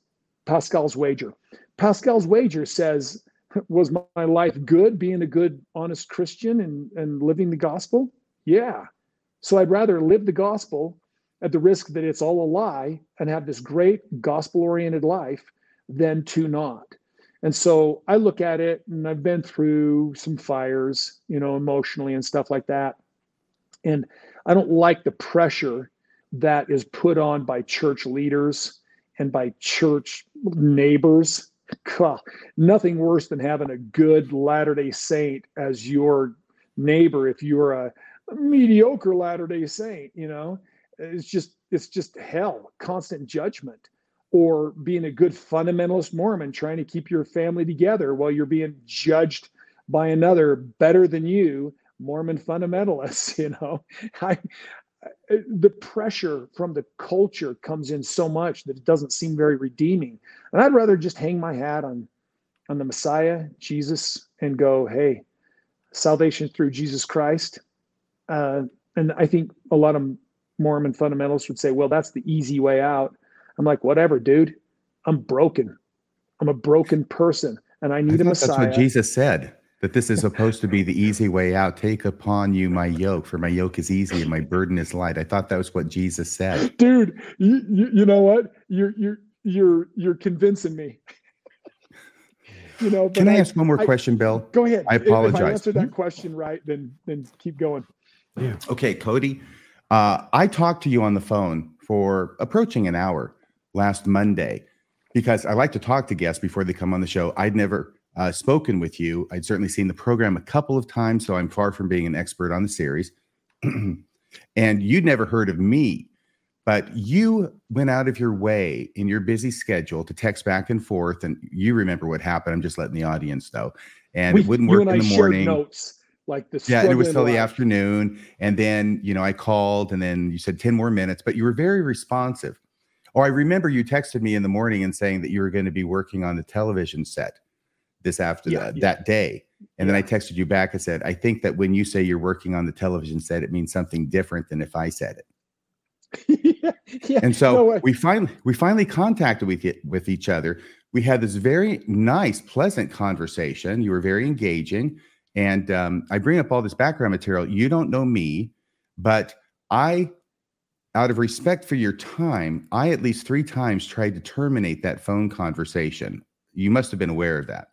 Speaker 3: pascal's wager. Pascal's wager says (laughs) was my life good being a good honest christian and and living the gospel? Yeah. So i'd rather live the gospel at the risk that it's all a lie and have this great gospel oriented life than to not. And so I look at it and I've been through some fires, you know, emotionally and stuff like that. And I don't like the pressure that is put on by church leaders and by church neighbors. God, nothing worse than having a good Latter day Saint as your neighbor if you're a, mediocre Latter day Saint, you know. It's just it's just hell, constant judgment or being a good fundamentalist Mormon, trying to keep your family together while you're being judged by another better than you Mormon fundamentalists. (laughs) You know, I, the pressure from the culture comes in so much that it doesn't seem very redeeming. And I'd rather just hang my hat on on the Messiah, Jesus, and go, hey, salvation through Jesus Christ. Uh, and I think a lot of Mormon fundamentalists would say, well, that's the easy way out. I'm like, whatever, dude. I'm broken. I'm a broken person and I need I a Messiah.
Speaker 1: That's what Jesus said. that this is supposed to be the easy way out. Take upon you my yoke, for my yoke is easy and my burden is light. I thought that was what Jesus said. (gasps)
Speaker 3: Dude, you, you, you know what? You're you're you're you're convincing me. (laughs)
Speaker 1: you know, can I, I, ask one more I, question, Bill?
Speaker 3: Go ahead.
Speaker 1: I apologize. If I
Speaker 3: answer that question right, then then keep going.
Speaker 1: Yeah. Okay, Kody. Uh, I talked to you on the phone for approaching an hour last Monday because I like to talk to guests before they come on the show. I'd never uh, spoken with you. I'd certainly seen the program a couple of times, so I'm far from being an expert on the series. (clears throat) and you'd never heard of me, but you went out of your way in your busy schedule to text back and forth. And you remember what happened. I'm just letting the audience know. And we, it wouldn't work in the morning.
Speaker 3: Notes like the
Speaker 1: yeah, it was till the afternoon, and then you know I called, and then you said ten more minutes, but you were very responsive. Or I remember you texted me in the morning and saying that you were going to be working on the television set this after yeah, that, yeah. that day. And yeah. then I texted you back and said, I think that when you say you're working on the television set, it means something different than if I said it. (laughs) yeah, and so no we finally we finally contacted with it, with each other. We had this very nice, pleasant conversation. You were very engaging, and um, I bring up all this background material. You don't know me, but I out of respect for your time, I at least three times tried to terminate that phone conversation. You must have been aware of that.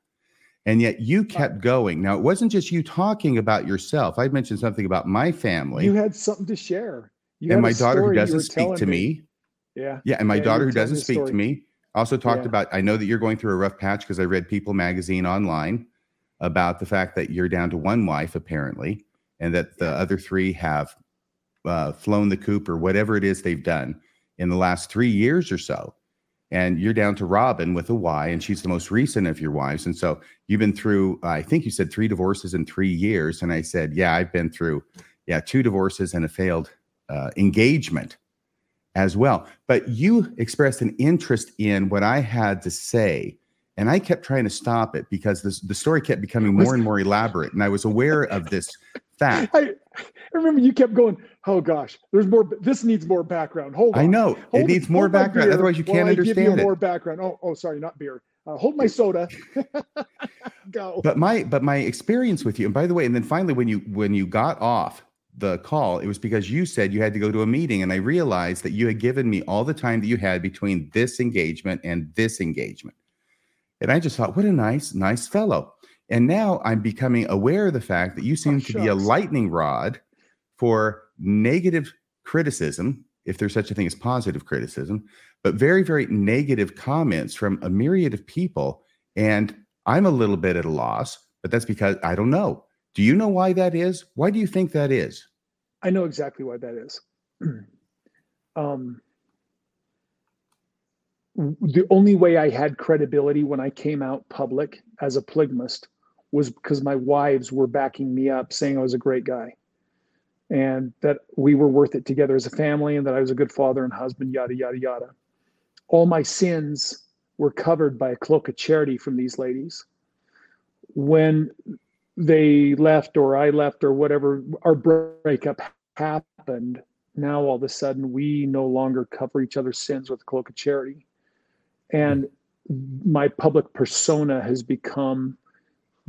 Speaker 1: And yet you kept going. Now, it wasn't just you talking about yourself. I mentioned something about my family.
Speaker 3: You had something to share. You
Speaker 1: and my daughter who doesn't speak to me.
Speaker 3: me. Yeah.
Speaker 1: Yeah. And my yeah, daughter who doesn't speak to me also talked yeah. about, I know that you're going through a rough patch because I read People magazine online about the fact that you're down to one wife, apparently, and that the other three have uh, flown the coop or whatever it is they've done in the last three years or so. And you're down to Robyn with a Y, and she's the most recent of your wives. And so you've been through, I think you said three divorces in three years. And I said, yeah, I've been through, yeah, two divorces and a failed uh, engagement as well. But you expressed an interest in what I had to say. And I kept trying to stop it because this, the story kept becoming more and more elaborate. And I was aware of this fact.
Speaker 3: I, I remember you kept going, oh gosh, there's more. This needs more background. Hold on.
Speaker 1: I know hold, it needs more background. Otherwise, you can't understand give you it.
Speaker 3: More background. Oh, oh, sorry, not beer. Uh, hold my soda. (laughs) Go.
Speaker 1: But my but my experience with you, and by the way, and then finally, when you when you got off the call, it was because you said you had to go to a meeting, and I realized that you had given me all the time that you had between this engagement and this engagement, and I just thought, what a nice nice fellow. And now I'm becoming aware of the fact that you seem oh, to be a lightning rod for negative criticism, if there's such a thing as positive criticism, but very, very negative comments from a myriad of people. And I'm a little bit at a loss, but that's because I don't know. Do you know why that is? Why do you think that is?
Speaker 3: I know exactly why that is. (clears throat) um, the only way I had credibility when I came out public as a polygamist was because my wives were backing me up, saying I was a great guy and that we were worth it together as a family and that I was a good father and husband, yada, yada, yada. All my sins were covered by a cloak of charity from these ladies. When they left or I left or whatever, our breakup happened. Now all of a sudden we no longer cover each other's sins with a cloak of charity. And my public persona has become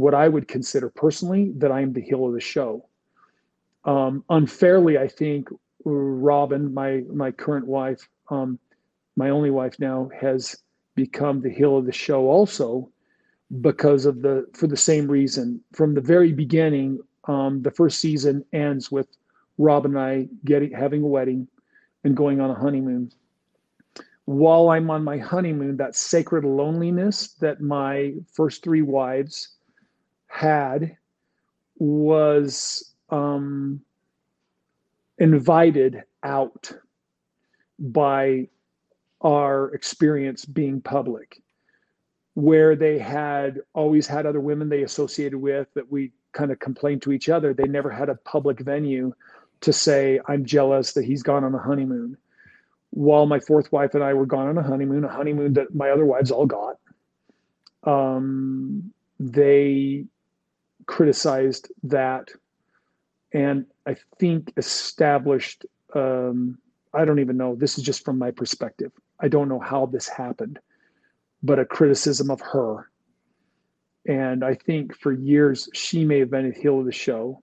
Speaker 3: what I would consider personally that I am the heel of the show um, unfairly, I think Robyn, my my current wife, um, my only wife now, has become the heel of the show also because of the for the same reason. From the very beginning, um, the first season ends with Robyn and I getting having a wedding and going on a honeymoon. While I'm on my honeymoon, that sacred loneliness that my first three wives had was um, invited out by our experience being public, where they had always had other women they associated with that we kind of complained to each other. They never had a public venue to say, I'm jealous that he's gone on a honeymoon. While my fourth wife and I were gone on a honeymoon, a honeymoon that my other wives all got, um, they criticized that and I think established. Um, I don't even know. This is just from my perspective. I don't know how this happened, but a criticism of her and I think for years she may have been a heel of the show.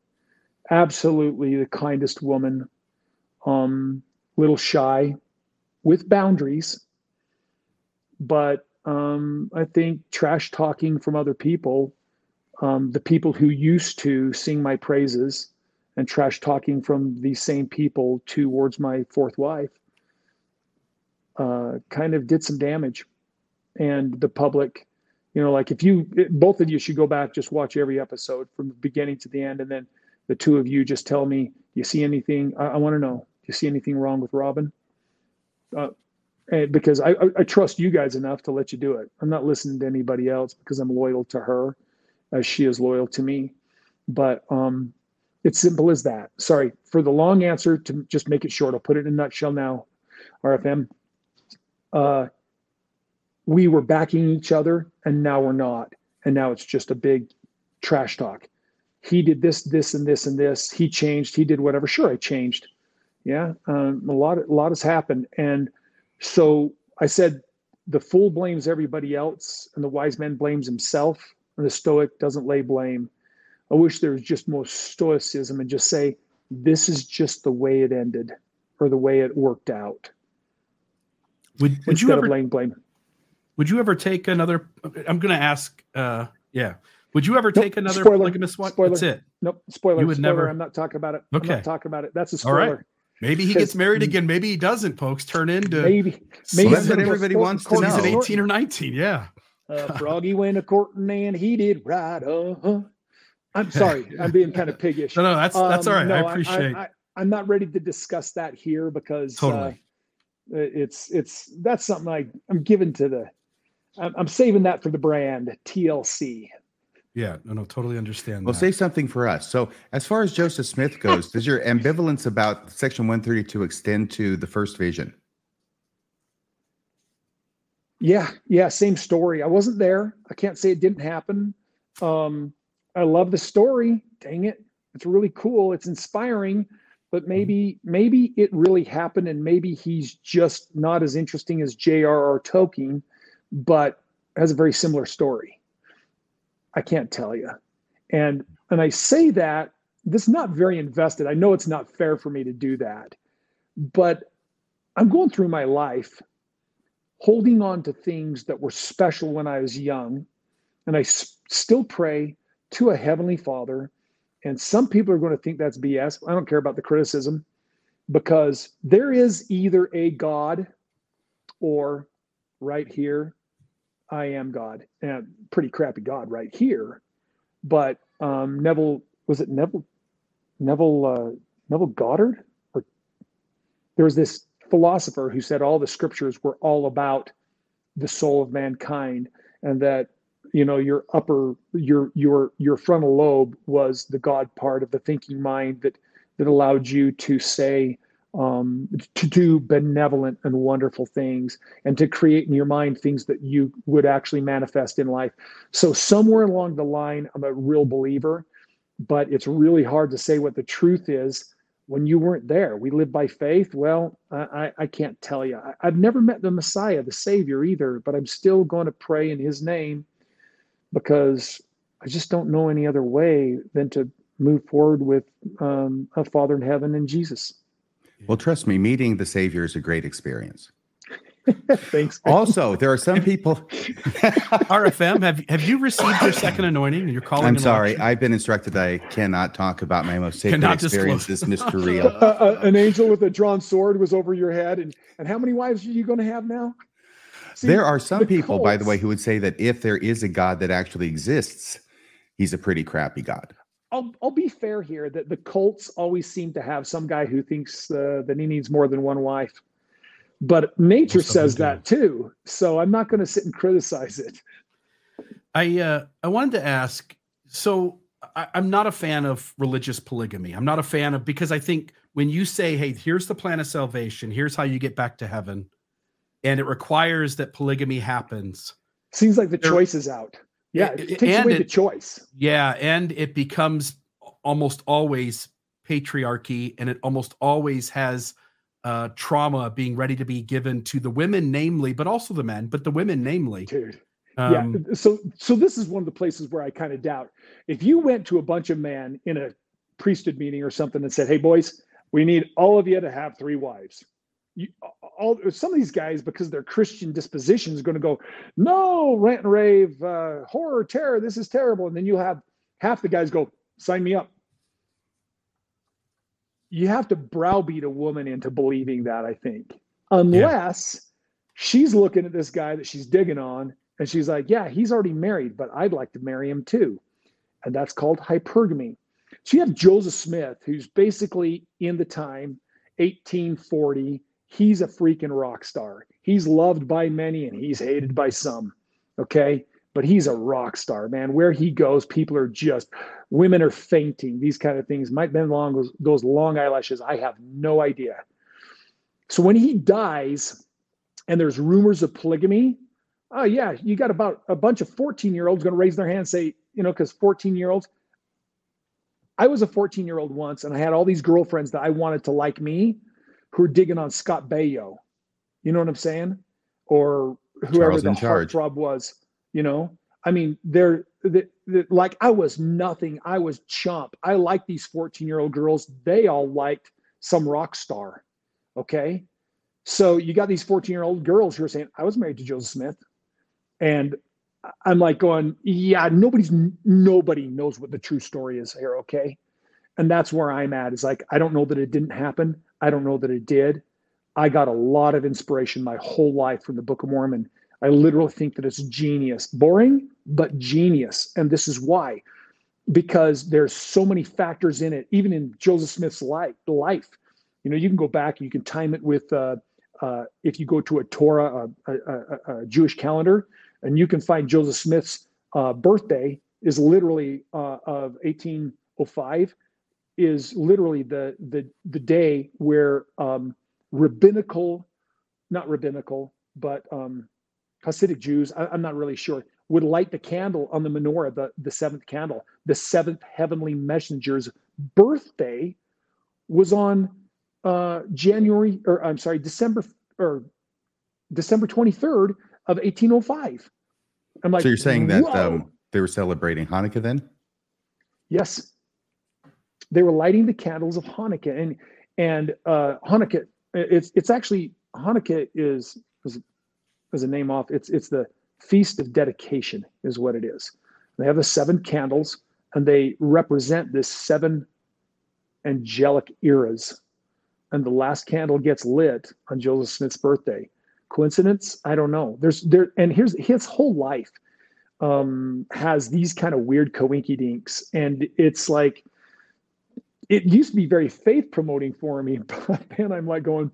Speaker 3: Absolutely the kindest woman, um, little shy, with boundaries, but um, I think trash talking from other people, um, the people who used to sing my praises, and trash talking from these same people towards my fourth wife, uh, kind of did some damage, and the public you know like if you both of you should go back just watch every episode from the beginning to the end. And then the two of you just tell me you see anything? I, I want to know do you see anything wrong with Robyn? Uh, because I, I, I trust you guys enough to let you do it. I'm not listening to anybody else because i'm loyal to her as she is loyal to me. But um it's simple as that. Sorry for the long answer to just make it short i'll put it in a nutshell now rfm uh we were backing each other and now we're not. And now it's just a big trash talk. He did this this and this and this. He changed. He did whatever. Sure i changed. Yeah um, a lot a lot has happened. And so i said the fool blames everybody else and the wise man blames himself the stoic doesn't lay blame i wish there was just more stoicism and just say this is just the way it ended or the way it worked out
Speaker 2: would, would you ever
Speaker 3: blame blame
Speaker 2: would you ever take another? I'm going to ask. Uh, yeah. Would you ever take nope, another spoiler, polygamous one?
Speaker 3: Spoiler.
Speaker 2: That's it.
Speaker 3: Nope. Spoiler. You would spoiler. never. I'm not talking about it. Okay. I'm not talking about it. That's a spoiler. All right.
Speaker 2: Maybe he gets married again. Maybe he doesn't. Folks turn into
Speaker 3: maybe. Maybe
Speaker 1: that's what everybody wants to know.
Speaker 2: He's at 18 or 19. Yeah.
Speaker 3: Uh, (laughs) Froggy went a courting and he did right. Uh-huh. I'm sorry. (laughs) I'm being kind of piggish.
Speaker 2: no, no, that's that's um, all right. No, I appreciate.
Speaker 3: I, I, am not ready to discuss that here because
Speaker 2: totally.
Speaker 3: Uh, it's it's that's something I I'm giving to the I'm saving that for the brand TLC.
Speaker 2: Yeah, no, no, totally understand.
Speaker 1: Well,
Speaker 2: that.
Speaker 1: say something for us. So, as far as Joseph Smith goes, does your ambivalence about Section 132 extend to the first vision?
Speaker 3: Yeah, yeah, same story. I wasn't there. I can't say it didn't happen. Um, I love the story. Dang it, it's really cool. It's inspiring, but mm-hmm. maybe maybe it really happened, and maybe he's just not as interesting as J.R.R. Tolkien but has a very similar story. I can't tell you. And and I say that this is not very invested. I know it's not fair for me to do that, but I'm going through my life holding on to things that were special when I was young, and I s- still pray to a heavenly Father. And some people are going to think that's BS. I don't care about the criticism because there is either a God or right here I am God, and pretty crappy God right here. But um, Neville was it Neville Neville uh, Neville Goddard or there was this philosopher who said all the scriptures were all about the soul of mankind and that you know your upper your your your frontal lobe was the god part of the thinking mind that that allowed you to say um, to do benevolent and wonderful things and to create in your mind things that you would actually manifest in life. So, somewhere along the line, I'm a real believer, but it's really hard to say what the truth is when you weren't there. We live by faith. Well, I, I can't tell you. I, I've never met the Messiah, the Savior either, but I'm still going to pray in His name because I just don't know any other way than to move forward with um, a Father in heaven and Jesus.
Speaker 1: Well, trust me, meeting the Savior is a great experience. (laughs)
Speaker 3: Thanks.
Speaker 1: Also, there are some people. (laughs)
Speaker 2: RFM, have have you received your second anointing? You're calling.
Speaker 1: I'm sorry, election? I've been instructed I cannot talk about my most sacred cannot experiences, (laughs) Mr. Reel. Uh,
Speaker 3: uh, an angel with a drawn sword was over your head, and and how many wives are you going to have now?
Speaker 1: See, there are some the people, by the way, who would say that if there is a God that actually exists, he's a pretty crappy God.
Speaker 3: I'll I'll be fair here that the cults always seem to have some guy who thinks uh, that he needs more than one wife, but nature says that too. So I'm not going to sit and criticize it.
Speaker 2: I uh, I wanted to ask. So I, I'm not a fan of religious polygamy. I'm not a fan of because I think when you say, "Hey, here's the plan of salvation. Here's how you get back to heaven," and it requires that polygamy happens.
Speaker 3: Seems like the choice is out. Yeah, it, it takes away it, the choice.
Speaker 2: Yeah, and it becomes almost always patriarchy, and it almost always has uh, trauma being ready to be given to the women, namely, but also the men, but the women, namely.
Speaker 3: Dude, Um, yeah. So so this is one of the places where I kind of doubt. If you went to a bunch of men in a priesthood meeting or something and said, "Hey boys, we need all of you to have three wives." You, all some of these guys, because their Christian disposition, is going to go, "No, rant and rave, uh, horror, terror. This is terrible." And then you'll have half the guys go, "Sign me up." You have to browbeat a woman into believing that. I think, unless yeah. she's looking at this guy that she's digging on and she's like, Yeah, he's already married, but I'd like to marry him too. And that's called hypergamy. So you have Joseph Smith, who's basically in the time 1840. He's a freaking rock star. He's loved by many and he's hated by some. Okay. But he's a rock star, man. Where he goes, people are just, women are fainting, these kind of things. Mike Ben Long, those, those long eyelashes, I have no idea. So when he dies, and there's rumors of polygamy, oh yeah, you got about a bunch of 14 year olds going to raise their hand and say, you know, because 14 year olds. I was a 14 year old once, and I had all these girlfriends that I wanted to like me, who were digging on Scott Baio. You know what I'm saying? Or whoever Charles the heartthrob was. You know, I mean, they're, like I was nothing. I was chump. I like these 14 year old girls. They all liked some rock star. Okay. So you got these 14 year old girls who are saying, I was married to Joseph Smith. And I'm like going, yeah, nobody's nobody knows what the true story is here, okay? And that's where I'm at. Is like I don't know that it didn't happen. I don't know that it did. I got a lot of inspiration my whole life from the Book of Mormon. I literally think that it's genius. Boring, but genius. And this is why. Because there's so many factors in it, even in Joseph Smith's life. life. You know, you can go back, you can time it with uh, uh, if you go to a Torah, a, a, a Jewish calendar, and you can find Joseph Smith's uh, birthday is literally uh, of 1805 is literally the the the day where um, rabbinical, not rabbinical, but um, Hasidic Jews, I, am not really sure, would light the candle on the menorah, the the seventh candle. The seventh heavenly messenger's birthday was on uh, January, or I'm sorry, December or December 23rd of 1805. I'm like,
Speaker 1: so you're saying that um, they were celebrating Hanukkah then?
Speaker 3: Yes, they were lighting the candles of Hanukkah, and and uh, Hanukkah. It's it's actually Hanukkah is is a name off. It's it's the feast of dedication is what it is. They have the seven candles, and they represent this seven angelic eras. And the last candle gets lit on Joseph Smith's birthday. Coincidence? I don't know. There's there, and here's his whole life um, has these kind of weird coinky dinks, and it's like it used to be very faith promoting for me, (laughs) but then I'm like going,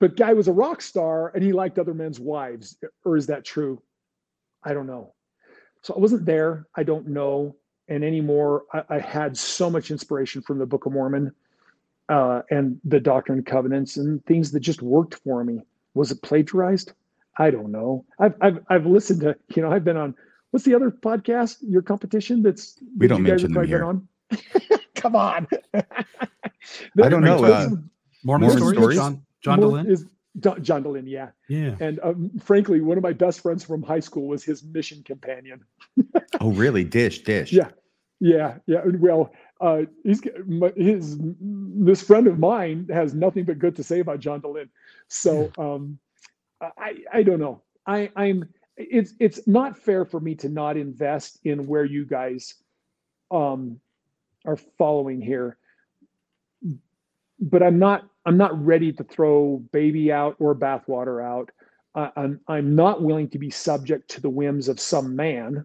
Speaker 3: but guy was a rock star and he liked other men's wives, or is that true? I don't know. So I wasn't there. I don't know. And anymore, I, I had so much inspiration from the Book of Mormon uh, and the Doctrine and Covenants and things that just worked for me. Was it plagiarized? I don't know. I've, I've, I've listened to, you know, I've been on, what's the other podcast, your competition that's,
Speaker 1: we don't mention them here. On? (laughs)
Speaker 3: Come on.
Speaker 1: I don't know. Uh,
Speaker 2: Mormon, Mormon stories? stories? John, John Dehlin?
Speaker 3: Is, John Dehlin, yeah.
Speaker 2: Yeah.
Speaker 3: And um, frankly, one of my best friends from high school was his mission companion. (laughs)
Speaker 1: oh, really? Dish, dish.
Speaker 3: Yeah. Yeah. Yeah. Well, uh, he's his this friend of mine has nothing but good to say about John Dehlin. So um, I I don't know. I I'm it's it's not fair for me to not invest in where you guys um, are following here. But I'm not I'm not ready to throw baby out or bathwater out. I'm I'm not willing to be subject to the whims of some man.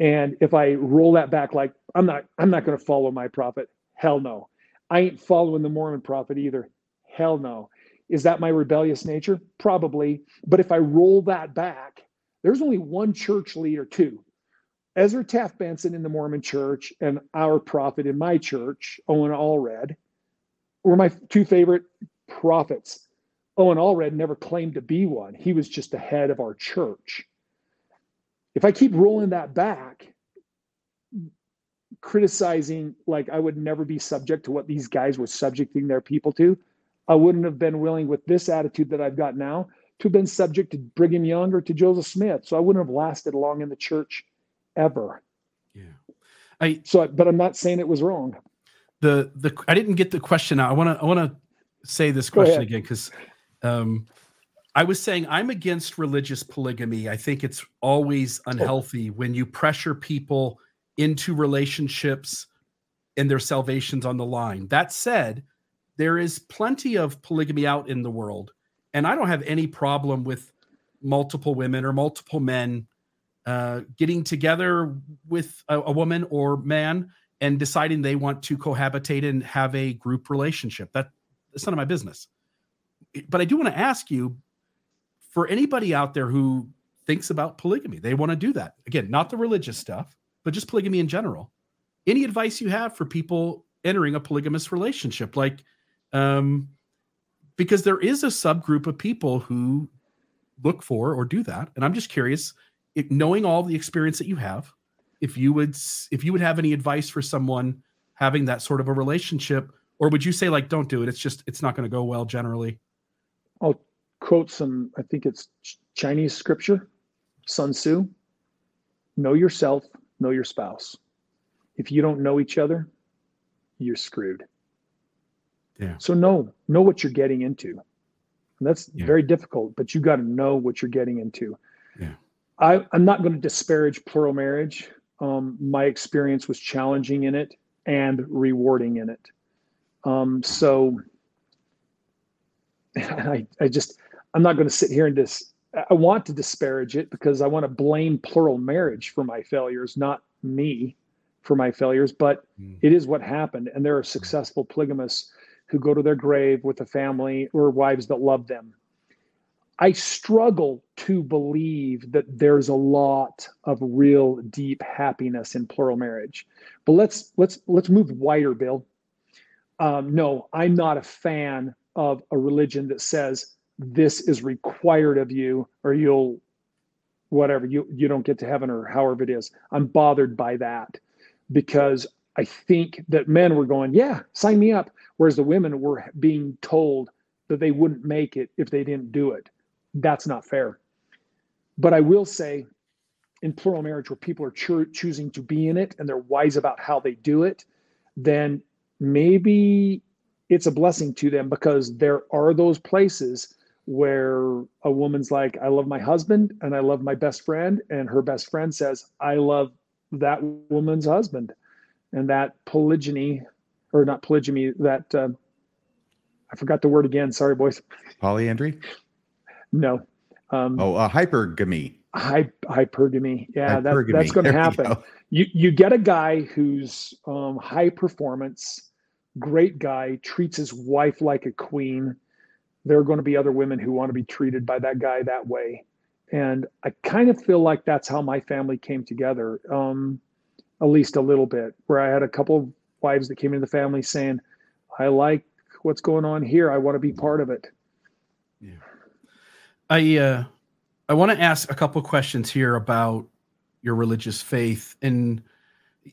Speaker 3: And if I roll that back, like I'm not I'm not going to follow my prophet. Hell no. I ain't following the Mormon prophet either. Hell no. Is that my rebellious nature? Probably. But if I roll that back, there's only one church leader, too. Ezra Taft Benson in the Mormon church and our prophet in my church, Owen Allred, were my two favorite prophets. Owen Allred never claimed to be one. He was just the head of our church. If I keep rolling that back, criticizing like I would never be subject to what these guys were subjecting their people to, I wouldn't have been willing with this attitude that I've got now to have been subject to Brigham Young or to Joseph Smith. So I wouldn't have lasted long in the church ever.
Speaker 2: Yeah. I
Speaker 3: so but I'm not saying it was wrong.
Speaker 2: The the I didn't get the question out. I want to I want to say this question again because um I was saying I'm against religious polygamy. I think it's always unhealthy when you pressure people into relationships and their salvations on the line. That said, there is plenty of polygamy out in the world, and I don't have any problem with multiple women or multiple men uh, getting together with a, a woman or man and deciding they want to cohabitate and have a group relationship. That that's none of my business. But I do want to ask you, for anybody out there who thinks about polygamy, they want to do that. Again, not the religious stuff, but just polygamy in general. Any advice you have for people entering a polygamous relationship? Like, um, because there is a subgroup of people who look for or do that. And I'm just curious, knowing all the experience that you have, if you would if you would have any advice for someone having that sort of a relationship, or would you say like don't do it? It's just it's not going to go well generally.
Speaker 3: I'll quote some. I think it's Chinese scripture, Sun Tzu. Know yourself, know your spouse. If you don't know each other, you're screwed.
Speaker 2: Yeah.
Speaker 3: So know know what you're getting into. And that's yeah. very difficult, but you got to know what you're getting into.
Speaker 2: Yeah.
Speaker 3: I, I'm not going to disparage plural marriage. Um, my experience was challenging in it and rewarding in it. Um, so (laughs) I, I just, I'm not going to sit here and just, I want to disparage it because I want to blame plural marriage for my failures, not me for my failures, but mm. it is what happened. And there are successful polygamists who go to their grave with a family or wives that love them. I struggle to believe that there's a lot of real deep happiness in plural marriage. But let's let's let's move wider, Bill. Um, no, I'm not a fan of a religion that says this is required of you or you'll whatever you you don't get to heaven or however it is. I'm bothered by that because I think that men were going, yeah, sign me up, whereas the women were being told that they wouldn't make it if they didn't do it that's not fair. But I will say, in plural marriage, where people are cho- choosing to be in it and they're wise about how they do it, then maybe it's a blessing to them because there are those places where a woman's like, I love my husband and I love my best friend, and her best friend says, I love that woman's husband. And that polygyny, or not polygamy, that uh, I forgot the word again. Sorry, boys.
Speaker 1: Polyandry?
Speaker 3: No. Um,
Speaker 1: oh, uh, hypergamy.
Speaker 3: Hy- hypergamy. Yeah, hypergamy. That, that's going to happen. Go. You you get a guy who's um, high performance, great guy, treats his wife like a queen. There are going to be other women who want to be treated by that guy that way, and I kind of feel like that's how my family came together. Um, at least a little bit, where I had a couple of wives that came into the family saying, "I like what's going on here. I want to be part of it."
Speaker 2: Yeah. I uh, I want to ask a couple questions here about your religious faith, and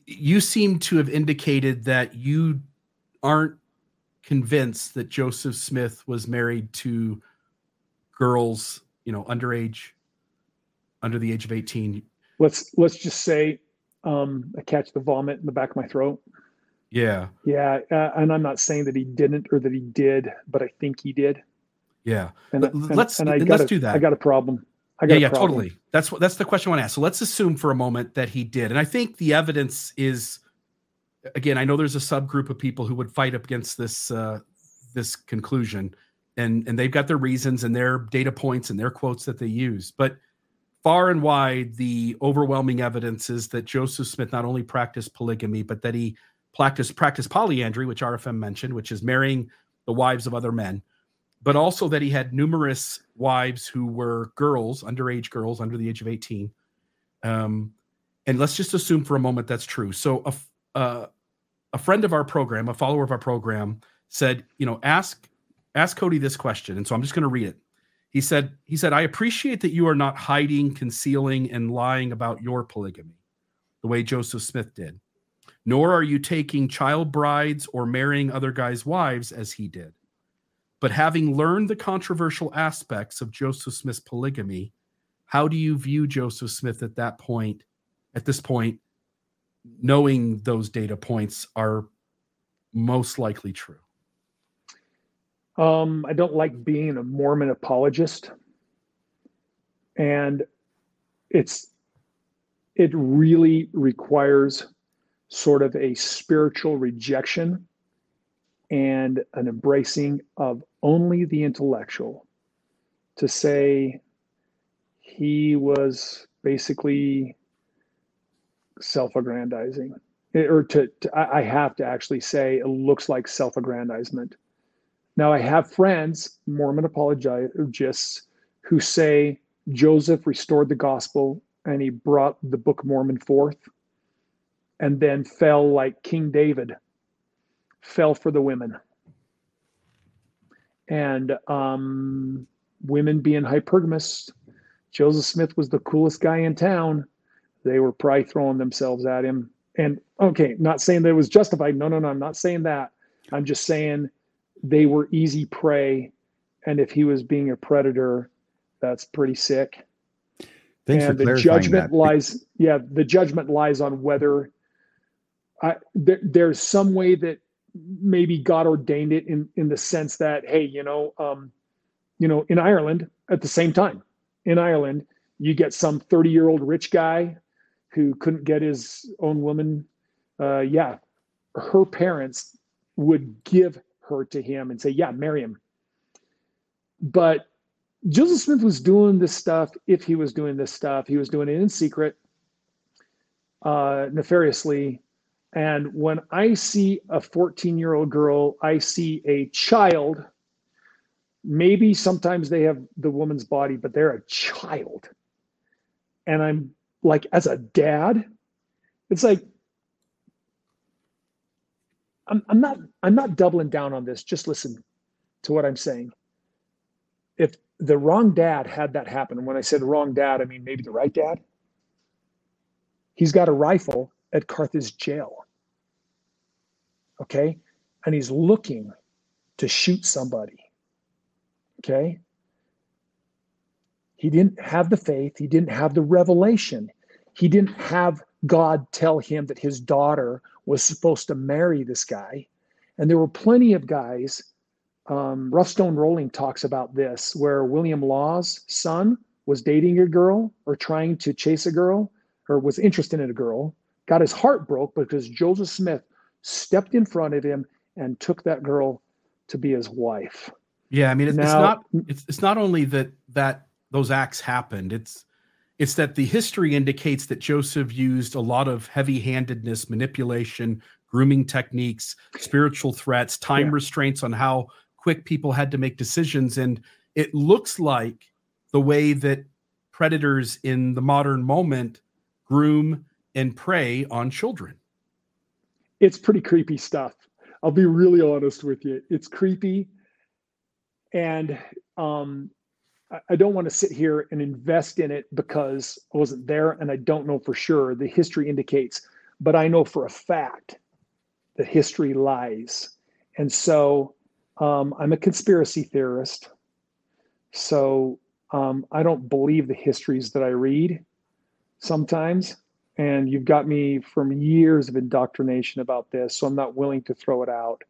Speaker 2: you seem to have indicated that you aren't convinced that Joseph Smith was married to girls, you know, underage, under the age of eighteen.
Speaker 3: Let's let's just say um, I catch the vomit in the back of my throat.
Speaker 2: Yeah.
Speaker 3: Yeah, uh, and I'm not saying that he didn't or that he did, but I think he did.
Speaker 2: Yeah.
Speaker 3: And,
Speaker 2: let's and let's
Speaker 3: a,
Speaker 2: do that.
Speaker 3: I got a problem. I
Speaker 2: got yeah, yeah, totally. That's what that's the question I want to ask. So let's assume for a moment that he did. And I think the evidence is again, I know there's a subgroup of people who would fight up against this uh this conclusion and and they've got their reasons and their data points and their quotes that they use. But far and wide, the overwhelming evidence is that Joseph Smith not only practiced polygamy, but that he practiced practiced polyandry, which RFM mentioned, which is marrying the wives of other men but also that he had numerous wives who were girls, underage girls under the age of 18. Um, and let's just assume for a moment that's true. So a, uh, a friend of our program, a follower of our program said, you know, ask ask Kody this question. And so I'm just going to read it. He said, he said, I appreciate that you are not hiding, concealing, and lying about your polygamy, the way Joseph Smith did. Nor are you taking child brides or marrying other guys' wives as he did. But having learned the controversial aspects of Joseph Smith's polygamy, how do you view Joseph Smith at that point, at this point, knowing those data points are most likely true?
Speaker 3: Um, I don't like being a Mormon apologist. And it's it really requires sort of a spiritual rejection and an embracing of only the intellectual to say he was basically self-aggrandizing. Eh, or to, to, i have to actually say it looks like self-aggrandizement. Now i have friends mormon apologists who say joseph restored the gospel and he brought the book of mormon forth and then fell like king david fell for the women and um, women being hypergamous joseph smith was the coolest guy in town they were probably throwing themselves at him. And okay, not saying that it was justified. No, no, no. I'm not saying that. I'm just saying they were easy prey. And if he was being a predator, that's pretty sick.
Speaker 1: Thanks
Speaker 3: and the judgment that. lies, yeah, the judgment lies on whether I, there, there's some way that maybe God ordained it in in the sense that hey, you know, um, you know, in Ireland at the same time, in Ireland, you get some 30 year old rich guy who couldn't get his own woman, uh, yeah, her parents would give her to him and say, yeah, marry him. But Joseph Smith was doing this stuff. If he was doing this stuff, he was doing it in secret, uh, nefariously. And when I see a 14 year old girl, I see a child. Maybe sometimes they have the woman's body, but they're a child. And I'm like as a dad, it's like I'm, I'm not I'm not doubling down on this. Just listen to what I'm saying. If the wrong dad had that happen, and when I said wrong dad, I mean maybe the right dad. He's got a rifle at Carthage jail. Okay. And he's looking to shoot somebody. Okay. He didn't have the faith, he didn't have the revelation. He didn't have God tell him that his daughter was supposed to marry this guy. And there were plenty of guys. Um, Rough Stone Rolling talks about this, where William Law's son was dating a girl or trying to chase a girl or was interested in a girl, got his heart broke because Joseph Smith stepped in front of him and took that girl to be his wife.
Speaker 2: Yeah, I mean, it's, now, it's not it's, it's not only that that those acts happened. It's it's that the history indicates that Joseph used a lot of heavy-handedness, manipulation, grooming techniques, spiritual threats, time yeah. restraints on how quick people had to make decisions and it looks like the way that predators in the modern moment groom and prey on children.
Speaker 3: It's pretty creepy stuff. I'll be really honest with you. It's creepy. And um, I don't want to sit here and invest in it because I wasn't there and I don't know for sure. The history indicates, but I know for a fact that history lies. And so um, I'm a conspiracy theorist. So um, I don't believe the histories that I read sometimes. And you've got me from years of indoctrination about this. So I'm not willing to throw it out.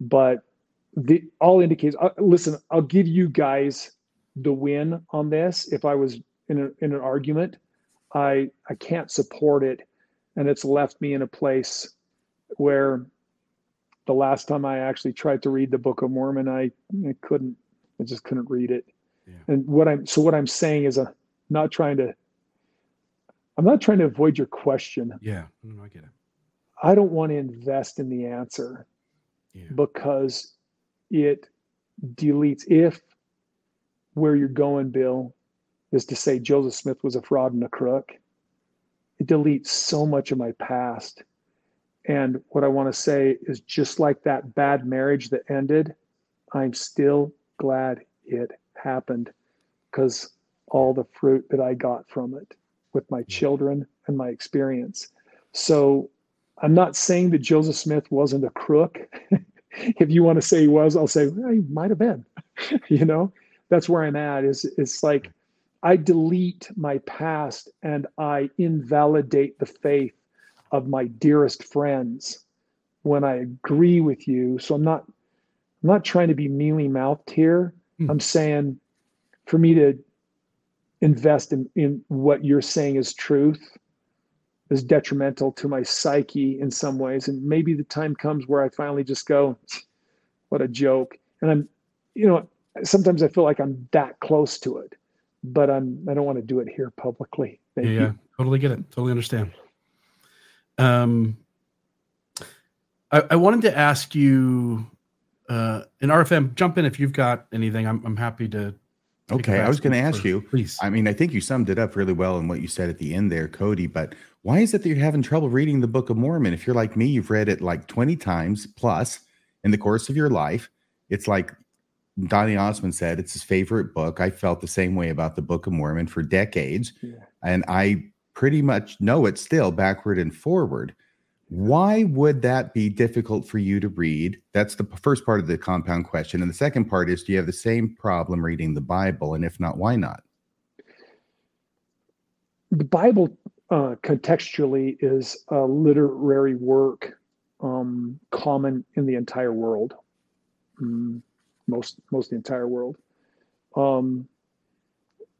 Speaker 3: But the all indicates, uh, listen, I'll give you guys the win on this if I was in, a, in an argument. I I can't support it, and it's left me in a place where the last time I actually tried to read the Book of Mormon, I, I couldn't. I just couldn't read it. Yeah. And what I'm so what I'm saying is, I'm not trying to. I'm not trying to avoid your question.
Speaker 2: Yeah, I get it.
Speaker 3: I don't want to invest in the answer yeah. because it deletes if where you're going, Bill, is to say Joseph Smith was a fraud and a crook. It deletes so much of my past. And what I want to say is just like that bad marriage that ended, I'm still glad it happened because all the fruit that I got from it with my children and my experience. So I'm not saying that Joseph Smith wasn't a crook. (laughs) if you want to say he was, I'll say well, he might have been. (laughs) you know, that's where I'm at. Is it's like I delete my past and I invalidate the faith of my dearest friends when I agree with you. So I'm not I'm not trying to be mealy mouthed here. Mm. I'm saying for me to invest in, in what you're saying is truth is detrimental to my psyche in some ways. And maybe the time comes where I finally just go, what a joke. And I'm, you know, sometimes I feel like I'm that close to it, but I'm, I don't want to do it here publicly.
Speaker 2: Thank yeah, you. totally get it. Totally understand. Um, I, I wanted to ask you, uh, in RFM, jump in if you've got anything. I'm, I'm happy to.
Speaker 1: Okay, I was going to ask you.
Speaker 2: Please.
Speaker 1: I mean, I think you summed it up really well in what you said at the end there, Kody. But why is it that you're having trouble reading the Book of Mormon? If you're like me, you've read it like 20 times plus in the course of your life. It's like Donny Osmond said, it's his favorite book. I felt the same way about the Book of Mormon for decades. Yeah. And I pretty much know it still backward and forward. Why would that be difficult for you to read? That's the first part of the compound question. And the second part is do you have the same problem reading the Bible? And if not, why not?
Speaker 3: The Bible uh, contextually is a literary work um, common in the entire world, mm, most most the entire world. Um,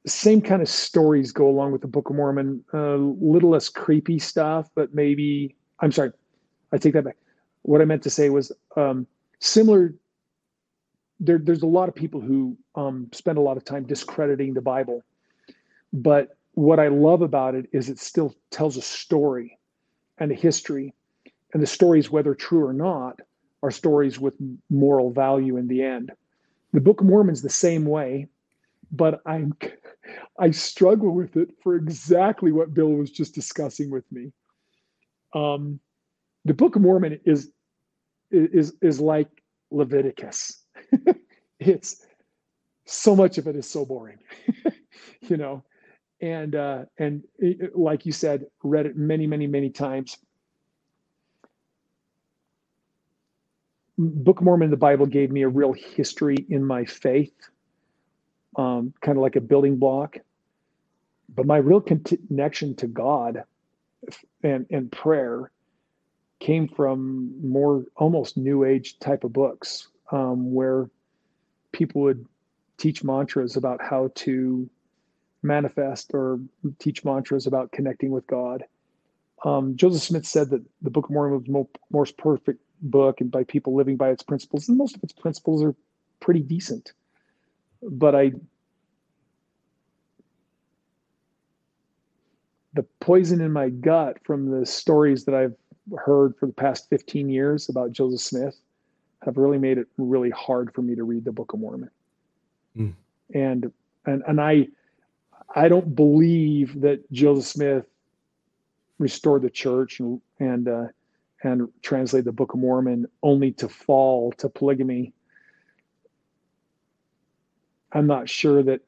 Speaker 3: same kind of stories go along with the Book of Mormon. A uh, little less creepy stuff, but maybe I'm sorry, I take that back. What I meant to say was um, similar. There, there's a lot of people who um, spend a lot of time discrediting the Bible, but what I love about it is it still tells a story and a history. And the stories, whether true or not, are stories with moral value in the end. The Book of Mormon's the same way, but I'm (laughs) I struggle with it for exactly what Bill was just discussing with me. Um, the Book of Mormon is is is like Leviticus. (laughs) it's so much of it is so boring, (laughs) you know and uh, and it, like you said, read it many, many, many times. Book of Mormon, the Bible gave me a real history in my faith, um, kind of like a building block. But my real connection to God and and prayer came from more almost new age type of books um, where people would teach mantras about how to manifest or teach mantras about connecting with God. Um, Joseph Smith said that the Book of Mormon was the most perfect book, and by people living by its principles, and most of its principles are pretty decent. But I, the poison in my gut from the stories that I've heard for the past 15 years about Joseph Smith have really made it really hard for me to read the Book of Mormon. Mm. And and and I I don't believe that Joseph Smith restored the church and and uh, and translated the Book of Mormon only to fall to polygamy. I'm not sure that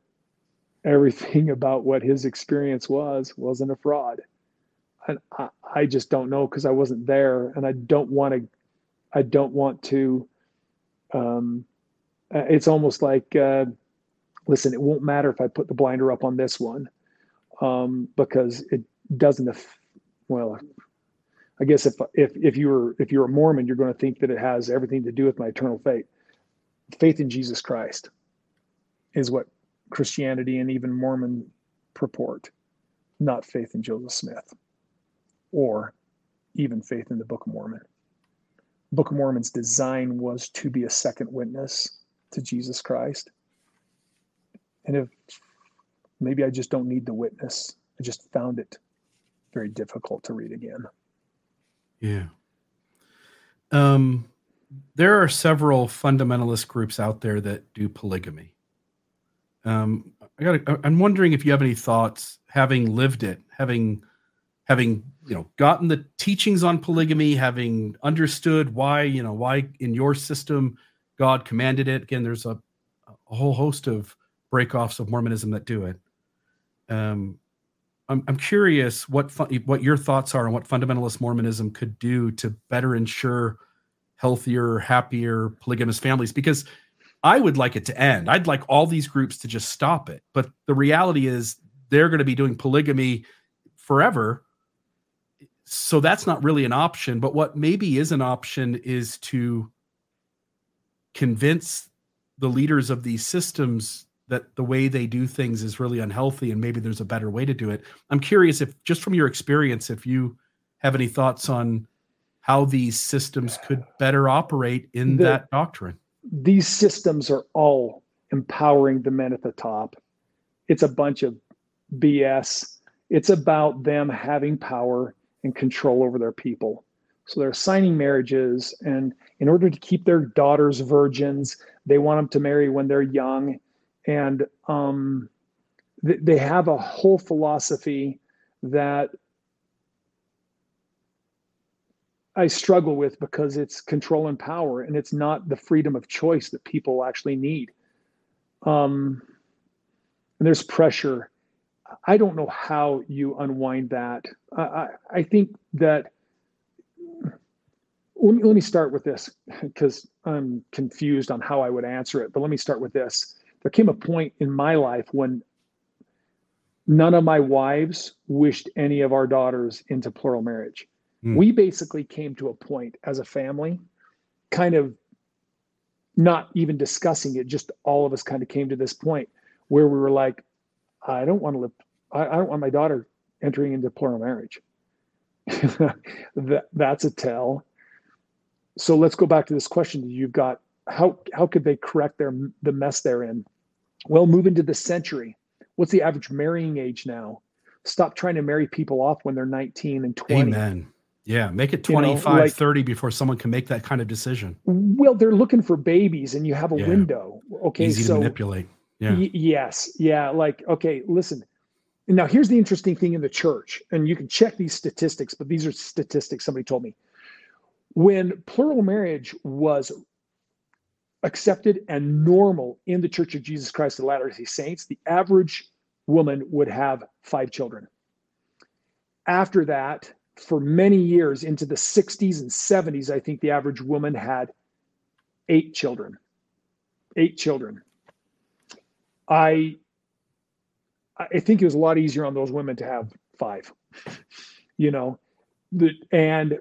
Speaker 3: everything (laughs) about what his experience was wasn't a fraud. And I, I just don't know because I wasn't there, and I don't want to. I don't want to. Um, it's almost like. Uh, listen, it won't matter if I put the blinder up on this one um, because it doesn't. Af- well, I guess if if if you're if you're a Mormon, you're going to think that it has everything to do with my eternal fate. Faith in Jesus Christ is what Christianity and even Mormon purport, not faith in Joseph Smith, or even faith in the Book of Mormon. Book of Mormon's design was to be a second witness to Jesus Christ and if maybe I just don't need the witness, I just found it very difficult to read again.
Speaker 2: Yeah. Um, there are several fundamentalist groups out there that do polygamy. Um, I got. I'm wondering if you have any thoughts, having lived it, having, having you know, gotten the teachings on polygamy, having understood why you know why in your system God commanded it. Again, there's a, a whole host of breakoffs of Mormonism that do it. Um, I'm, I'm curious what what your thoughts are on what fundamentalist Mormonism could do to better ensure healthier, happier polygamous families. Because I would like it to end. I'd like all these groups to just stop it. But the reality is they're going to be doing polygamy forever. So that's not really an option. But what maybe is an option is to convince the leaders of these systems that the way they do things is really unhealthy and maybe there's a better way to do it. I'm curious if just from your experience, if you have any thoughts on how these systems could better operate in that doctrine.
Speaker 3: These systems are all empowering the men at the top. It's a bunch of BS. It's about them having power and control over their people. So they're signing marriages, and in order to keep their daughters virgins, they want them to marry when they're young, and um, th- they have a whole philosophy that I struggle with because it's control and power, and it's not the freedom of choice that people actually need. Um, and there's pressure. I don't know how you unwind that. I, I think that. Let me, let me start with this because I'm confused on how I would answer it. But let me start with this. There came a point in my life when none of my wives wished any of our daughters into plural marriage Mm. We basically came to a point as a family, kind of not even discussing it, just all of us kind of came to this point where we were like, I don't want to live, I, I don't want my daughter entering into plural marriage. (laughs) that, that's a tell. So let's go back to this question you've got. How how could they correct their the mess they're in? Well, move into the century. What's the average marrying age now? Stop trying to marry people off when they're 19 and 20.
Speaker 2: Amen. Yeah, make it 25, you know, like, 30 before someone can make that kind of decision.
Speaker 3: Well, they're looking for babies and you have a yeah. window. Okay.
Speaker 2: Easy so, to manipulate. Yeah.
Speaker 3: Y- yes. Yeah. Like, okay, listen. Now, here's the interesting thing in the church, and you can check these statistics, but these are statistics somebody told me. When plural marriage was accepted and normal in the Church of Jesus Christ of Latter day Saints, the average woman would have five children. After that, for many years into the 60s and 70s, I think the average woman had eight children. Eight children. I I think it was a lot easier on those women to have five. (laughs) You know, the, and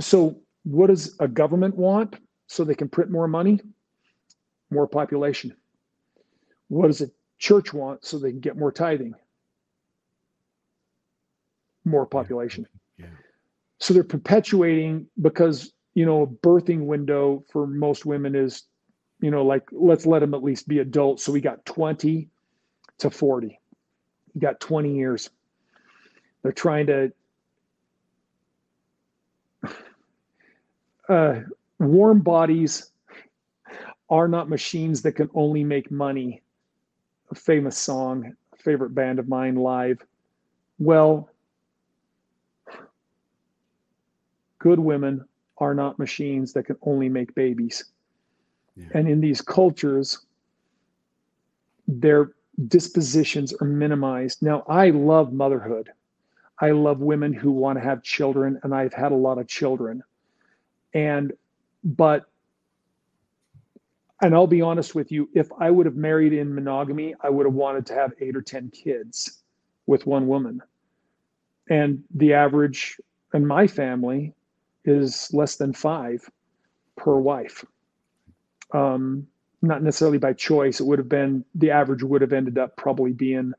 Speaker 3: so what does a government want so they can print more money? More population. What does a church want so they can get more tithing? More population. Yeah. So they're perpetuating because you know a birthing window for most women is you know like let's let them at least be adults. So we got 20 to 40. You got 20 years. They're trying to (sighs) uh, warm bodies are not machines that can only make money. A famous song, a favorite band of mine live. Well, good women are not machines that can only make babies. Yeah. And in these cultures, their dispositions are minimized. Now, I love motherhood. I love women who want to have children, and I've had a lot of children. And, but, and I'll be honest with you, if I would have married in monogamy, I would have wanted to have eight or 10 kids with one woman. And the average in my family is less than five per wife. Um, not necessarily by choice. It would have been the average would have ended up probably being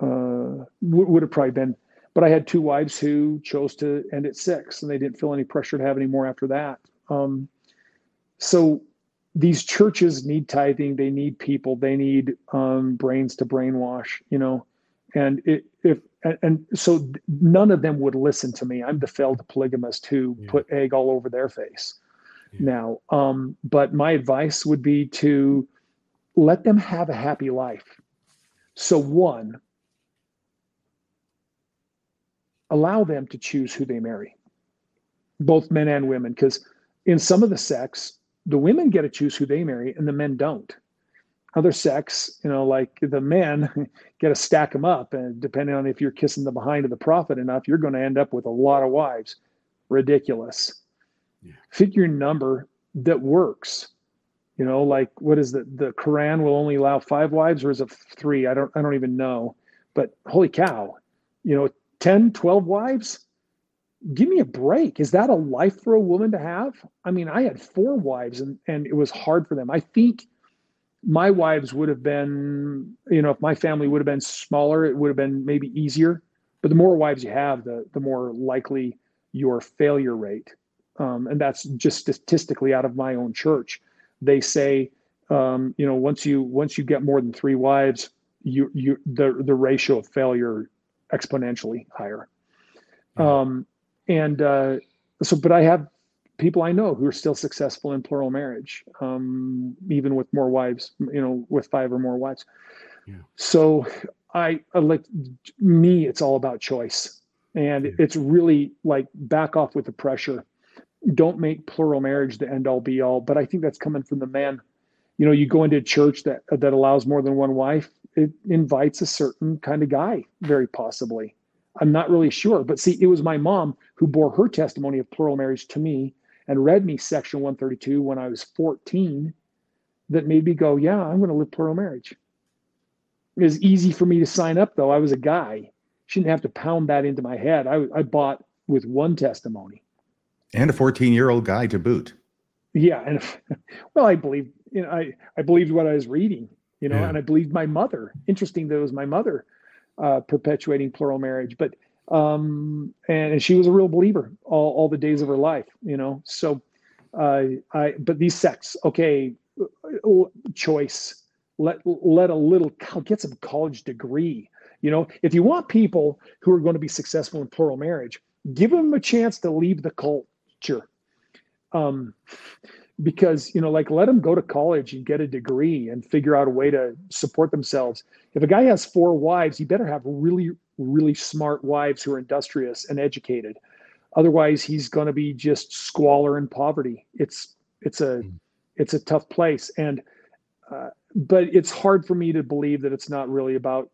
Speaker 3: uh, would have probably been. But I had two wives who chose to end at six, and they didn't feel any pressure to have any more after that. Um, so these churches need tithing. They need people. They need um, brains to brainwash. You know, and it, if and, so none of them would listen to me. I'm the failed polygamist who yeah. put egg all over their face. Yeah. Now, um, but my advice would be to let them have a happy life. So one, allow them to choose who they marry, both men and women, because in some of the sects, the women get to choose who they marry and the men don't other sex, you know, like the men get to stack them up, and depending on if you're kissing the behind of the prophet enough, you're going to end up with a lot of wives. Ridiculous. Yeah. Figure number that works. You know, like what is the the Quran will only allow five wives or is it three? I don't I don't even know. But holy cow, you know, 10, 12 wives? Give me a break. Is that a life for a woman to have? I mean, I had four wives and, and it was hard for them. I think my wives would have been, you know, if my family would have been smaller, it would have been maybe easier. But the more wives you have, the the more likely your failure rate. Um, and that's just statistically out of my own church. They say, um, you know, once you once you get more than three wives, you you the the ratio of failure exponentially higher. Um, and uh, so, but I have people I know who are still successful in plural marriage, um, even with more wives, you know, with five or more wives. Yeah. So I, I like me, it's all about choice. And yeah. it's really like back off with the pressure. Don't make plural marriage the end all be all. But I think that's coming from the man. You know, you go into a church that that allows more than one wife, it invites a certain kind of guy, very possibly. I'm not really sure. But see, it was my mom who bore her testimony of plural marriage to me and read me section 132 when I was 14 that made me go, yeah, I'm going to live plural marriage. It was easy for me to sign up, though. I was a guy. Shouldn't have to pound that into my head. I, I bought with one testimony.
Speaker 1: And a 14 year old guy to boot.
Speaker 3: Yeah. And (laughs) well, I believed, you know, I, I believed what I was reading you know, yeah. and I believed my mother. Interesting that it was my mother uh, perpetuating plural marriage, but um, and she was a real believer all, all the days of her life, you know. So uh, I, but these sects, okay, choice. Let let a little get some college degree. You know, if you want people who are going to be successful in plural marriage, give them a chance to leave the culture. Um, because you know like let them go to college and get a degree and figure out a way to support themselves if a guy has four wives he better have really really smart wives who are industrious and educated otherwise he's going to be just squalor and poverty it's it's a hmm. it's a tough place and uh, but it's hard for me to believe that it's not really about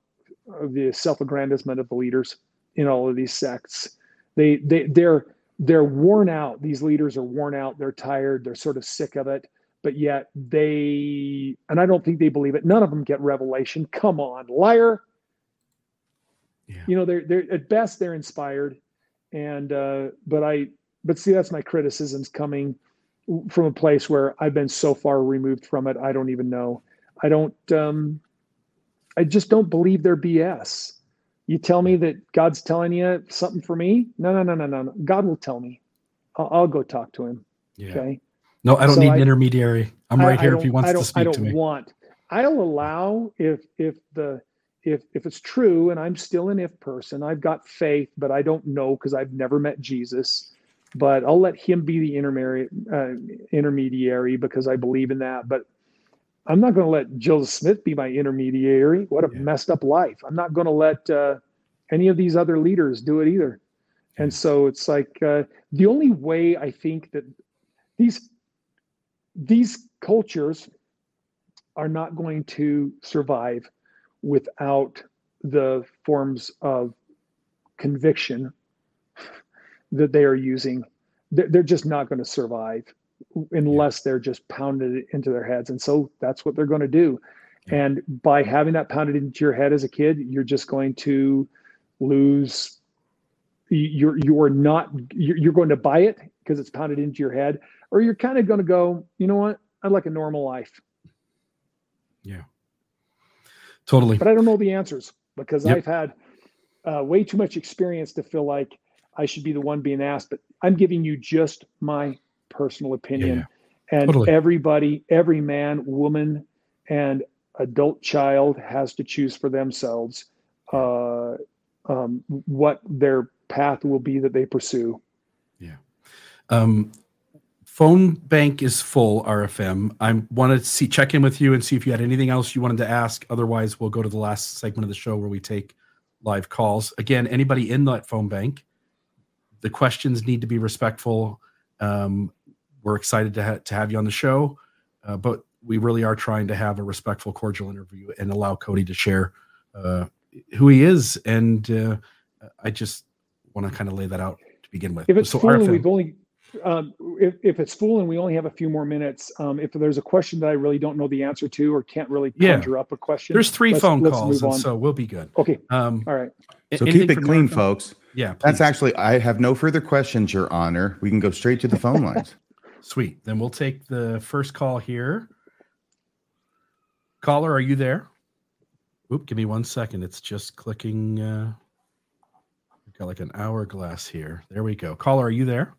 Speaker 3: uh, the self-aggrandizement of the leaders in all of these sects they they they're they're worn out. These leaders are worn out. They're tired. They're sort of sick of it. But yet they, and I don't think they believe it. None of them get revelation. Come on, liar. Yeah. You know, they're they're at best they're inspired, and uh, but I, but see, that's my criticisms coming from a place where I've been so far removed from it. I don't even know. I don't. um I just don't believe their BS. You tell me that God's telling you something for me? No, no, no, no, no. God will tell me. I'll, I'll go talk to him. Yeah. Okay.
Speaker 2: No, I don't so need an intermediary. I'm right I, here I if he wants to speak
Speaker 3: I don't
Speaker 2: to me.
Speaker 3: want. I'll allow if if the if if it's true and I'm still an if person, I've got faith, but I don't know because I've never met Jesus. But I'll let him be the intermediary uh, intermediary because I believe in that. But I'm not going to let Jill Smith be my intermediary. What a yeah. messed up life. I'm not going to let uh, any of these other leaders do it either. And so it's like uh, the only way I think that these these cultures are not going to survive without the forms of conviction that they are using. They're just not going to survive unless they're just pounded into their heads. And so that's what they're going to do. And by having that pounded into your head as a kid, you're just going to lose. You're you're not you're going to buy it because it's pounded into your head, or you're kind of going to go, you know what? I'd like a normal life.
Speaker 2: Yeah, totally.
Speaker 3: But I don't know the answers because yep. I've had uh, way too much experience to feel like I should be the one being asked. But I'm giving you just my personal opinion. Yeah, and totally. everybody, every man, woman, and adult child has to choose for themselves uh, um, what their path will be that they pursue.
Speaker 2: Yeah. Um, phone bank is full rfm i wanted to see check in with you and see if you had anything else you wanted to ask otherwise we'll go to the last segment of the show where we take live calls again anybody in that phone bank the questions need to be respectful um, we're excited to, ha- to have you on the show, uh, but we really are trying to have a respectful, cordial interview and allow Kody to share uh, who he is. And uh, I just want to kind of lay that out to begin with.
Speaker 3: If it's so full, we've only um, if, if it's full and we only have a few more minutes, um, if there's a question that I really don't know the answer to or can't really
Speaker 2: Yeah.
Speaker 3: conjure up a question,
Speaker 2: There's 3
Speaker 3: let's-
Speaker 2: phone
Speaker 3: let's
Speaker 2: calls, and so we'll be good.
Speaker 3: okay,
Speaker 2: Um,
Speaker 3: all right.
Speaker 1: So keep it clean,
Speaker 2: your
Speaker 1: folks.
Speaker 2: Yeah,
Speaker 1: That's actually, I have no further questions, Your Honor. We can go straight to the phone lines. (laughs)
Speaker 2: Sweet. Then we'll take the first call here. Caller, are you there? Oop, give me one second. It's just clicking. Uh, we've got like an hourglass here. There we go. Caller, are you there?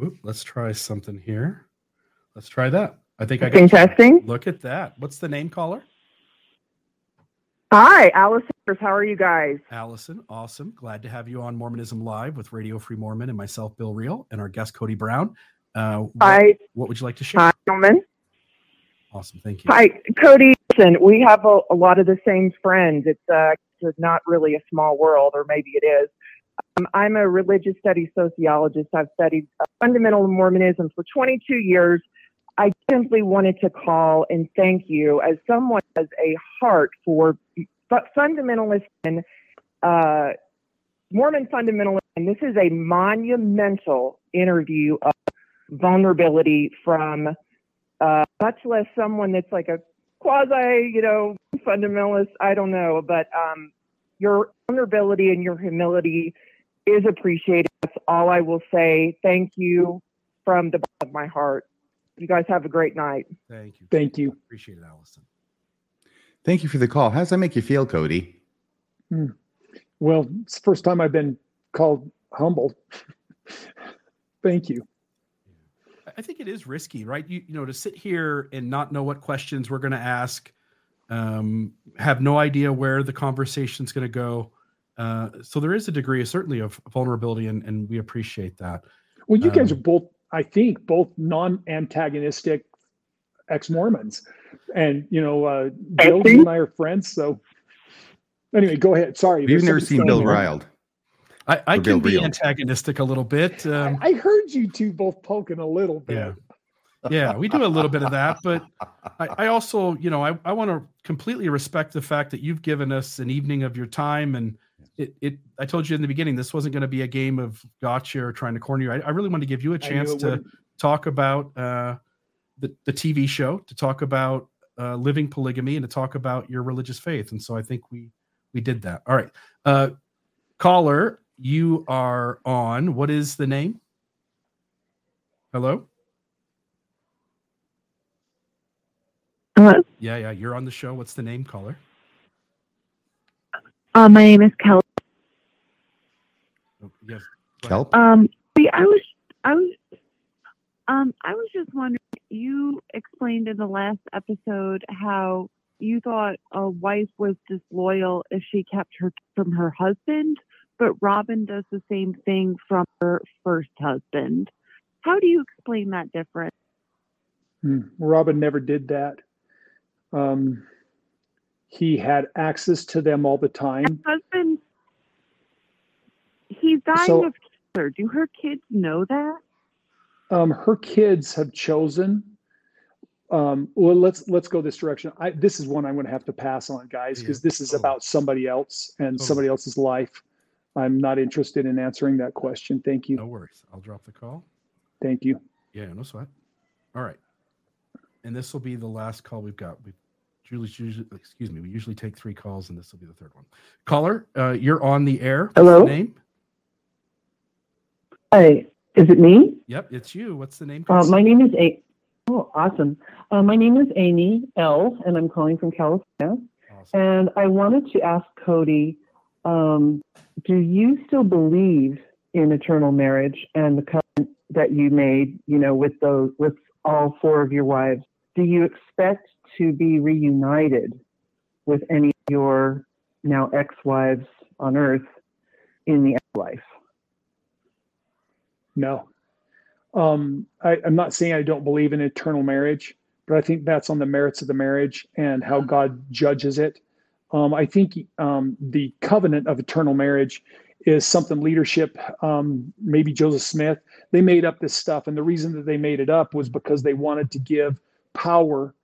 Speaker 2: Oop, let's try something here. Let's try that. I think I got
Speaker 4: Testing,
Speaker 2: Look at that. What's the name, caller?
Speaker 4: Hi, Allison. How are you guys?
Speaker 2: Allison, awesome. Glad to have you on Mormonism Live with Radio Free Mormon and myself, Bill Reel, and our guest, Kody Brown. Uh, what,
Speaker 4: Hi,
Speaker 2: what would you like to share?
Speaker 4: hi, gentlemen.
Speaker 2: Awesome. Thank you.
Speaker 4: Hi, Kody. Listen, we have a, a lot of the same friends. It's uh, it's not really a small world, or maybe it is. Um, I'm a religious studies sociologist. I've studied uh, fundamental Mormonism for 22 years. I simply wanted to call and thank you as someone has a heart for fu- fundamentalist and uh, Mormon fundamentalism. And this is a monumental interview of vulnerability from uh, much less someone that's like a quasi, you know, fundamentalist. I don't know, but um, your vulnerability and your humility is appreciated. That's all I will say. Thank you from the bottom of my heart. You guys have a great night.
Speaker 2: Thank you.
Speaker 3: Thank you.
Speaker 2: Appreciate it, Allison.
Speaker 1: Thank you for the call. How does that make you feel, Kody? Hmm.
Speaker 3: Well, it's the first time I've been called humble. (laughs) Thank you.
Speaker 2: I- I think it is risky, right? You you know, to sit here and not know what questions we're going to ask, um, have no idea where the conversation's going to go. Uh, so there is a degree, of, certainly, of vulnerability, and, and we appreciate that.
Speaker 3: Well, you guys
Speaker 2: Um,
Speaker 3: are both, I think, both non-antagonistic ex-Mormons, and you know, uh, Bill
Speaker 4: see.
Speaker 3: and I are friends. So, anyway, go ahead. Sorry,
Speaker 1: you've
Speaker 3: there's
Speaker 1: never seen Bill riled.
Speaker 2: I, I
Speaker 1: Or Bill
Speaker 2: can be
Speaker 1: Reel.
Speaker 2: antagonistic a little bit. Um,
Speaker 3: I, I heard you two both poking a little bit.
Speaker 2: yeah, yeah, we do a little bit of that, but I, I (laughs) also, you know, I, I want to completely respect the fact that you've given us an evening of your time and it, it I told you in the beginning, this wasn't going to be a game of gotcha or trying to corner you. I, I really want to give you a chance to
Speaker 3: wouldn't.
Speaker 2: talk about uh, the, the TV show, to talk about uh, living polygamy and to talk about your religious faith. And so I think we, we did that. All right. Uh, caller, you are on. What is the name? Hello?
Speaker 5: Hello.
Speaker 2: Yeah, yeah, you're on the show. What's the name, caller?
Speaker 5: Uh, my name is Kelly.
Speaker 2: Oh, yes. go.
Speaker 1: Kelp?
Speaker 5: Um, see, I was, I was, um, I was just wondering. You explained in the last episode how you thought a wife was disloyal if she kept her from her husband, but Robyn does the same thing from her first husband. How do you explain that difference?
Speaker 3: Hmm. Robyn never did that. Um, he had access to them all the time.
Speaker 5: Husband, he's dying
Speaker 3: So-
Speaker 5: of cancer. Do her kids know that?
Speaker 3: um, her kids have chosen. Um, well, let's let's go this direction. I, this is one I'm going to have to pass on, guys,
Speaker 2: Yeah,
Speaker 3: because this is
Speaker 2: totally.
Speaker 3: about somebody else and
Speaker 2: Totally.
Speaker 3: somebody else's life. I'm not interested in answering that question. Thank you.
Speaker 2: No worries. I'll drop the call.
Speaker 3: Thank you.
Speaker 2: Yeah, no sweat. All right. And this will be the last call we've got. We Julie's usually excuse me, we usually take three calls and this will be the third one. Caller, uh, you're on the air. What's
Speaker 4: Hello?
Speaker 2: name?
Speaker 4: Hi, is it me?
Speaker 2: Yep, it's you. What's the name?
Speaker 4: Uh, my name is A. Oh, awesome. Uh, my name is Amy L, and I'm calling from California.
Speaker 2: Awesome.
Speaker 4: And I wanted to ask Kody, um, do you still believe in eternal marriage and the covenant that you made, you know, with those with all four of your wives? Do you expect to be reunited with any of your now ex-wives on earth in the afterlife?
Speaker 3: No. Um, I, I'm not saying I don't believe in eternal marriage, but I think that's on the merits of the marriage and how God judges it. Um, I think um, the covenant of eternal marriage is something leadership, um, maybe Joseph Smith, they made up this stuff. And the reason that they made it up was because they wanted to give power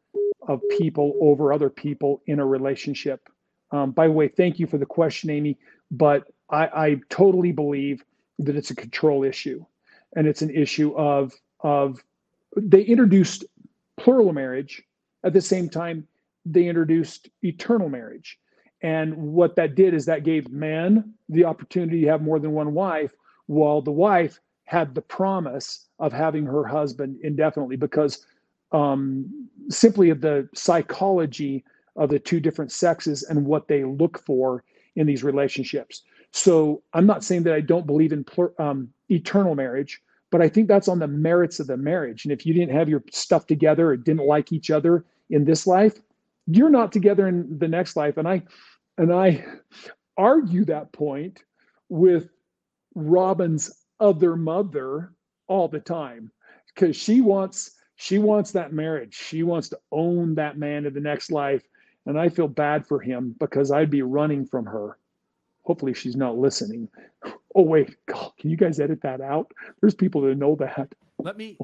Speaker 3: of people over other people in a relationship. Um, by the way, thank you for the question, Amy. But I, I totally believe that it's a control issue, and it's an issue of of they introduced plural marriage at the same time they introduced eternal marriage. And what that did is that gave man the opportunity to have more than one wife, while the wife had the promise of having her husband indefinitely because um, simply of the psychology of the two different sexes and what they look for in these relationships. So I'm not saying that I don't believe in um, eternal marriage, but I think that's on the merits of the marriage. And if you didn't have your stuff together or didn't like each other in this life, you're not together in the next life. And I and I argue that point with Robyn's other mother all the time because she wants she wants that marriage. She wants to own that man in the next life. And I feel bad for him because I'd be running from her. Hopefully she's not listening. Oh wait, God, can you guys edit that out? There's people that know that.
Speaker 2: Let me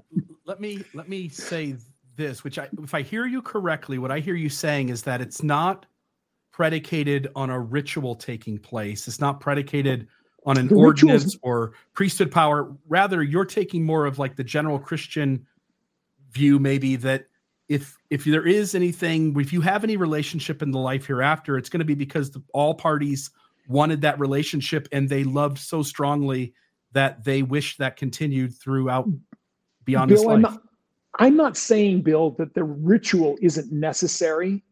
Speaker 2: let me let me say this, which I if I hear you correctly, what I hear you saying is that it's not predicated on a ritual taking place. It's not predicated on an the ordinance rituals. or priesthood power. Rather, you're taking more of like the general Christian view, maybe that if if there is anything, if you have any relationship in the life hereafter, it's going to be because the, all parties wanted that relationship and they loved so strongly that they wish that continued throughout beyond Bill, this life.
Speaker 3: I'm not, I'm not saying, Bill, that the ritual isn't necessary.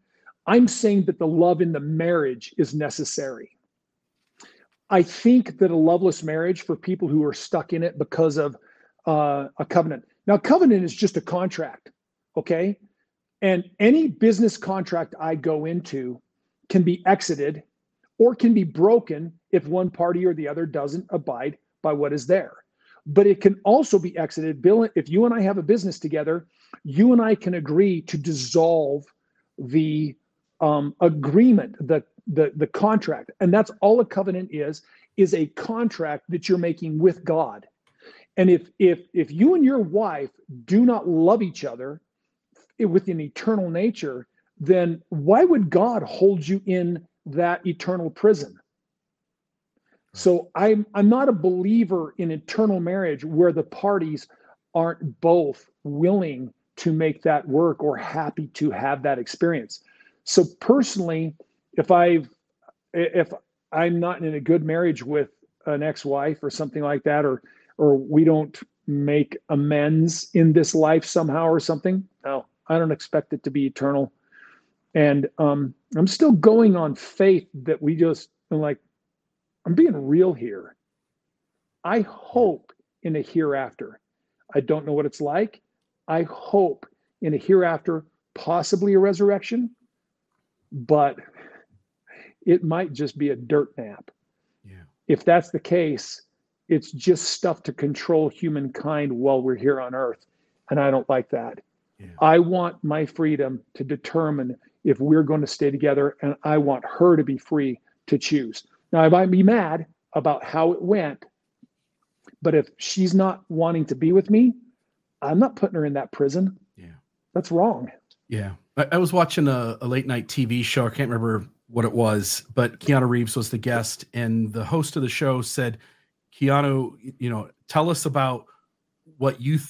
Speaker 3: I'm saying that the love in the marriage is necessary. I think that a loveless marriage for people who are stuck in it because of uh, a covenant. Now, covenant is just a contract, okay? And any business contract I go into can be exited or can be broken if one party or the other doesn't abide by what is there. But it can also be exited. Bill, if you and I have a business together, you and I can agree to dissolve the um, agreement, the, the the contract, and that's all a covenant is is a contract that you're making with God. And if if if you and your wife do not love each other with an eternal nature, then why would God hold you in that eternal prison. So I'm I'm not a believer in eternal marriage where the parties aren't both willing to make that work or happy to have that experience. So personally, if I've if I'm not in a good marriage with an ex-wife or something like that, or or we don't make amends in this life somehow or something, no, I don't expect it to be eternal. And um, I'm still going on faith that we just I'm like, I'm being real here. I hope in a hereafter. I don't know what it's like. I hope in a hereafter, possibly a resurrection, but it might just be a dirt nap. Yeah. If that's the case, it's just stuff to control humankind while we're here on earth. And I don't like that. Yeah. I want my freedom to determine if we're going to stay together and I want her to be free to choose. Now, I might be mad about how it went, but if she's not wanting to be with me, I'm not putting her in that prison.
Speaker 2: Yeah.
Speaker 3: That's wrong.
Speaker 2: Yeah. I, I was watching a, a, late night TV show. I can't remember what it was, but Keanu Reeves was the guest, and the host of the show said, Keanu, you know, tell us about what you th-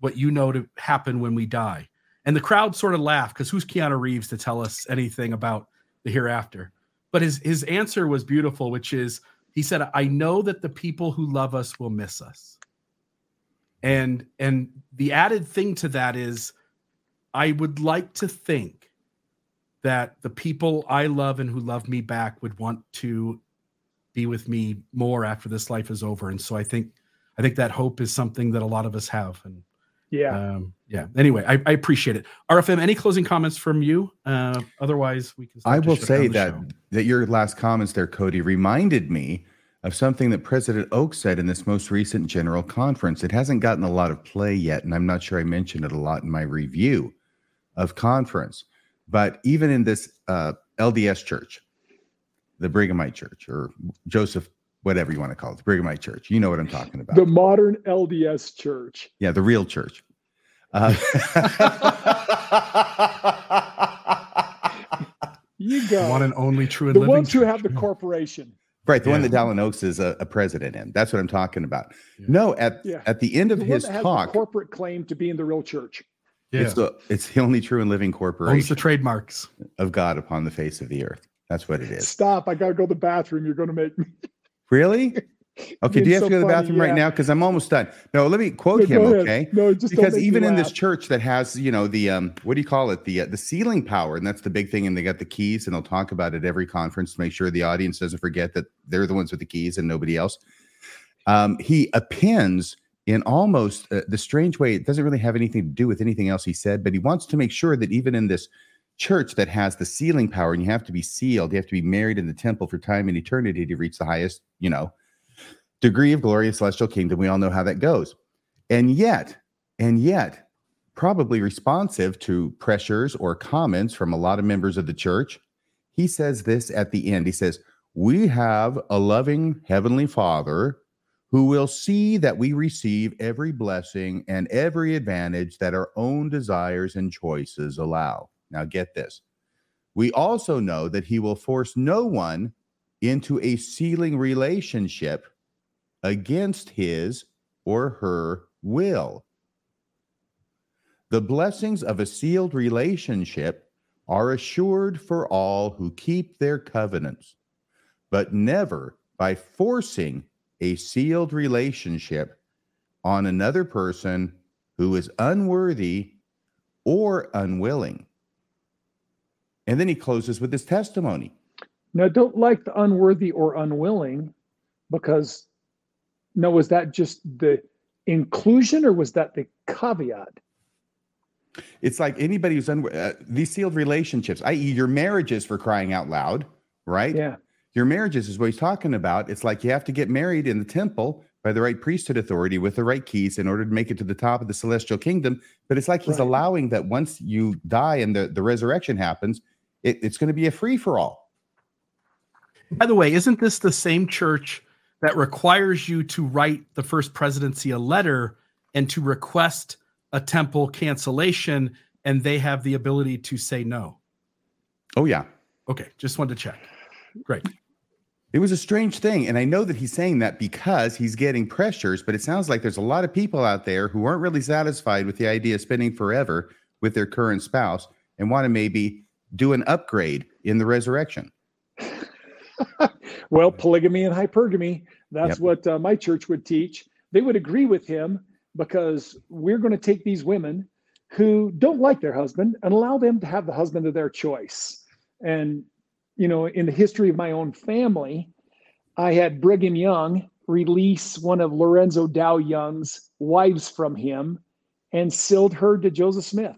Speaker 2: what you know to happen when we die. And the crowd sort of laughed because who's Keanu Reeves to tell us anything about the hereafter? But his his answer was beautiful, which is he said, "I know that the people who love us will miss us." And and the added thing to that is, I would like to think that the people I love and who love me back would want to be with me more after this life is over. And so I think I think that hope is something that a lot of us have. And
Speaker 3: yeah.
Speaker 2: Um, yeah. Anyway, I, I, appreciate it. RFM, any closing comments from you? Uh, otherwise, we can.
Speaker 1: I will say that show. that your last comments there, Kody, reminded me of something that President Oaks said in this most recent general conference. It hasn't gotten a lot of play yet, and I'm not sure I mentioned it a lot in my review of conference. But even in this uh, LDS church, the Brighamite Church, or Joseph whatever you want to call it, the Brighamite Church. You know what I'm talking about.
Speaker 3: The modern LDS Church.
Speaker 1: Yeah, the real church. Uh, (laughs)
Speaker 3: you go.
Speaker 2: One and only true and
Speaker 3: the
Speaker 2: living
Speaker 3: ones who have the corporation.
Speaker 1: Right, the one that Dallin Oaks is a, a president in. That's what I'm talking about.
Speaker 2: Yeah.
Speaker 1: No, at
Speaker 3: Yeah.
Speaker 1: at the end of
Speaker 3: The one
Speaker 1: his
Speaker 3: that has the
Speaker 1: talk,
Speaker 3: corporate claim to be in the real church.
Speaker 2: Yeah.
Speaker 1: it's the it's the only true and living
Speaker 2: Owns the trademarks.
Speaker 1: of God upon the face of the earth. That's what it is.
Speaker 3: Stop! I gotta go to the bathroom. You're gonna make me. (laughs)
Speaker 1: Really? Okay, do you have
Speaker 3: so
Speaker 1: to go to the
Speaker 3: funny,
Speaker 1: bathroom right
Speaker 3: yeah.
Speaker 1: now? Because I'm almost done. No, let me quote
Speaker 3: No,
Speaker 1: him,
Speaker 3: ahead.
Speaker 1: okay?
Speaker 3: No, just
Speaker 1: because even in this church that has you know the um what do you call it the uh, the sealing power and that's the big thing and they got the keys and they'll talk about it every conference to make sure the audience doesn't forget that they're the ones with the keys and nobody else um he appends in almost uh, the strange way it doesn't really have anything to do with anything else he said but he wants to make sure that even in this church that has the sealing power and you have to be sealed. You have to be married in the temple for time and eternity to reach the highest you know degree of glory of celestial kingdom. We all know how that goes. And yet and yet probably responsive to pressures or comments from a lot of members of the church he says this at the end. He says we have a loving heavenly father who will see that we receive every blessing and every advantage that our own desires and choices allow now get this we also know that he will force no one into a sealing relationship against his or her will. The blessings of a sealed relationship are assured for all who keep their covenants, but never by forcing a sealed relationship on another person who is unworthy or unwilling. And then he closes with his testimony.
Speaker 3: Now, don't like the unworthy or unwilling, because no, was that just the inclusion or was that the caveat?
Speaker 1: It's like anybody who's un- uh, these sealed relationships, i.e., your marriages for crying out loud, right?
Speaker 3: Yeah.
Speaker 1: Your marriages is what he's talking about. It's like you have to get married in the temple by the right priesthood authority with the right keys in order to make it to the top of the celestial kingdom. But it's like he's
Speaker 3: Right.
Speaker 1: allowing that once you die and the, the resurrection happens, it, it's going to be a free for all.
Speaker 2: By the way, isn't this the same church that requires you to write the first presidency a letter and to request a temple cancellation and they have the ability to say no?
Speaker 1: Oh, yeah.
Speaker 2: Okay, just wanted to check. Great.
Speaker 1: It was a strange thing. And I know that he's saying that because he's getting pressures, but it sounds like there's a lot of people out there who aren't really satisfied with the idea of spending forever with their current spouse and want to maybe do an upgrade in the resurrection. (laughs)
Speaker 3: Well, polygamy and hypergamy, that's
Speaker 1: Yep.
Speaker 3: what uh, my church would teach. They would agree with him because we're going to take these women who don't like their husband and allow them to have the husband of their choice. And, you know, in the history of my own family, I had Brigham Young release one of Lorenzo Dow Young's wives from him and sealed her to Joseph Smith.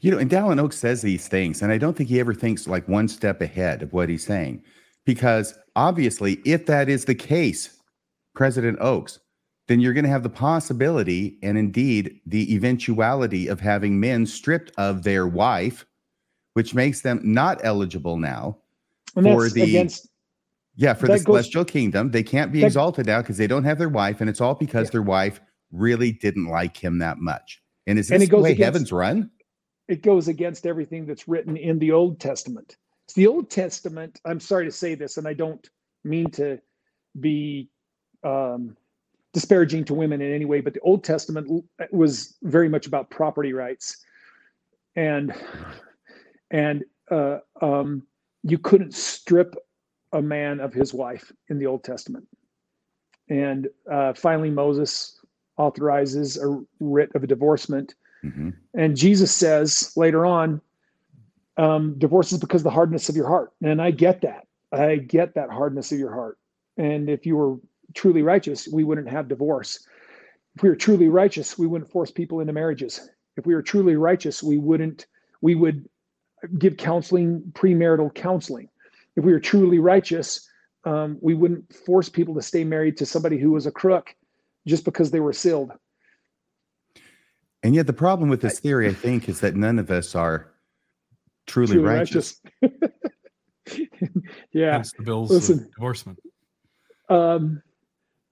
Speaker 1: You know, and Dallin Oaks says these things, and I don't think he ever thinks like one step ahead of what he's saying. Because obviously, if that is the case, President Oaks, then you're going to have the possibility and indeed the eventuality of having men stripped of their wife, which makes them not eligible now.
Speaker 3: And
Speaker 1: For the-
Speaker 3: against
Speaker 1: Yeah, for the
Speaker 3: goes-
Speaker 1: celestial kingdom. They can't be
Speaker 3: That-
Speaker 1: exalted now because they don't have their wife, and it's all because
Speaker 3: Yeah.
Speaker 1: their wife really didn't like him that much. And is
Speaker 3: And
Speaker 1: this
Speaker 3: it
Speaker 1: the way
Speaker 3: against-
Speaker 1: heavens run?
Speaker 3: It goes against everything that's written in the Old Testament. It's the Old Testament. I'm sorry to say this, and I don't mean to be um, disparaging to women in any way, but the Old Testament was very much about property rights, and and uh, um, you couldn't strip a man of his wife in the Old Testament. And uh, finally, Moses authorizes a writ of a divorcement
Speaker 1: Mhm.
Speaker 3: and Jesus says later on, um, divorce is because of the hardness of your heart. And I get that. I get that hardness of your heart. And if you were truly righteous, we wouldn't have divorce. If we were truly righteous, we wouldn't force people into marriages. If we were truly righteous, we wouldn't, we would give counseling, premarital counseling. If we were truly righteous, um, we wouldn't force people to stay married to somebody who was a crook just because they were sealed.
Speaker 1: And yet, the problem with this theory, I think, is that none of us are truly,
Speaker 3: Truly
Speaker 1: righteous. (laughs)
Speaker 3: yeah.
Speaker 2: Hence the bills
Speaker 3: Listen.
Speaker 2: of divorcement.
Speaker 3: Um,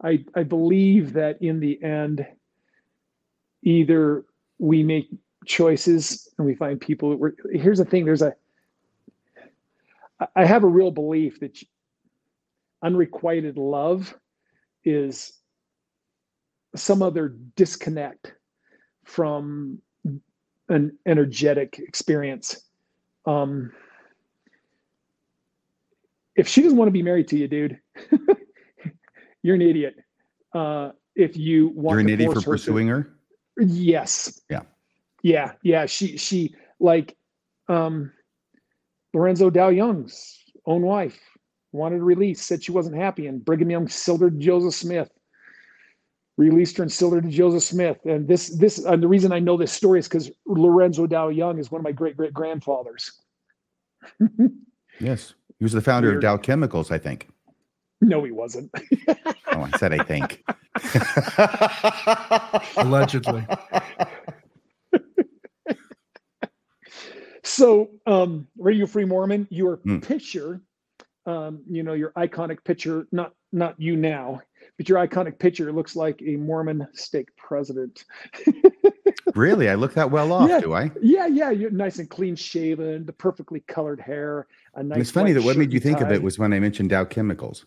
Speaker 3: I I believe that in the end, either we make choices and we find people. We're, here's the thing: there's a, I have a real belief that unrequited love is some other disconnect from an energetic experience. Um, if she doesn't want to be married to you, dude, (laughs) you're an idiot. Uh, if you want,
Speaker 1: you're an idiot for pursuing her.
Speaker 3: Yes.
Speaker 1: Yeah.
Speaker 3: Yeah. Yeah. She she like um, Lorenzo Dow Young's own wife wanted a release, said she wasn't happy, and Brigham Young sold Joseph Smith. Released her and sold her to Joseph Smith. And this this uh, the reason I know this story is because Lorenzo Dow Young is one of my great great grandfathers.
Speaker 1: yes. He was the founder Weird. of Dow Chemicals, I think.
Speaker 3: No, he wasn't. (laughs)
Speaker 1: oh, I said I think. (laughs)
Speaker 2: Allegedly. (laughs)
Speaker 3: so, um, Radio Free Mormon, your mm. picture, um, you know, your iconic picture, not not you now, but your iconic picture looks like a Mormon stake president. (laughs)
Speaker 1: really? I look that well off,
Speaker 3: yeah,
Speaker 1: do I?
Speaker 3: Yeah, yeah. You're nice and clean shaven, the perfectly colored hair. A nice
Speaker 1: it's funny that what made you think tie. of it was when I mentioned Dow Chemicals,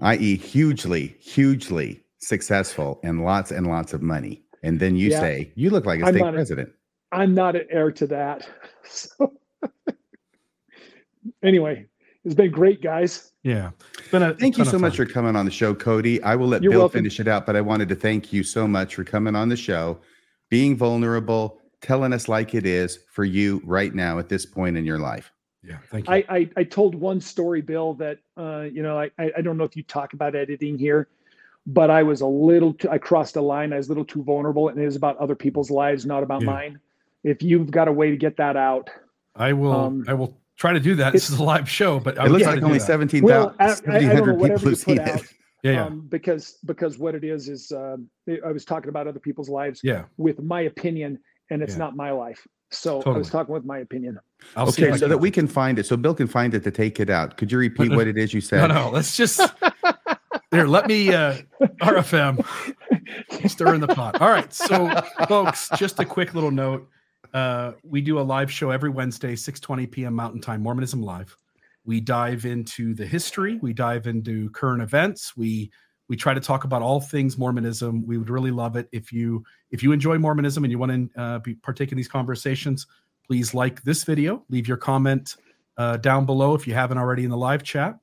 Speaker 1: i.e., hugely, hugely successful and lots and lots of money. And then you yeah. say, you look like a state president.
Speaker 3: A, I'm not an heir to that. (laughs) So anyway, it's been great, guys.
Speaker 2: Yeah.
Speaker 1: A, thank you so much for coming on the show, Kody. I will let You're Bill welcome. finish it out, but I wanted to thank you so much for coming on the show, being vulnerable, telling us like it is for you right now at this point in your life.
Speaker 2: Yeah, thank you.
Speaker 3: I I, I told one story, Bill, that uh, you know, I I don't know if you talk about editing here, but I was a little too, I crossed a line. I was a little too vulnerable, and it is about other people's lives, not about yeah. mine. If you've got a way to get that out,
Speaker 2: I will. Um, I will try to do that. This is a live show, but
Speaker 1: it looks like only 17,000 well, 1,700 people who see it. (laughs)
Speaker 3: Yeah, yeah. Um, because because what it is is uh, I was talking about other people's lives
Speaker 2: yeah.
Speaker 3: with my opinion, and it's yeah. not my life. So totally. I was talking with my opinion.
Speaker 1: I'll okay, so that we can find it. So Bill can find it to take it out. Could you repeat what it is you said?
Speaker 2: No, no. Let's just there. Let me uh, RFM (laughs) stir in the pot. All right, so folks, just a quick little note. Uh, we do a live show every Wednesday, 6:20 p.m. Mountain Time, Mormonism Live. We dive into the history, we dive into current events, we we try to talk about all things Mormonism. We would really love it if you if you enjoy Mormonism and you want to uh, be partake in these conversations. Please like this video, leave your comment uh, down below if you haven't already in the live chat,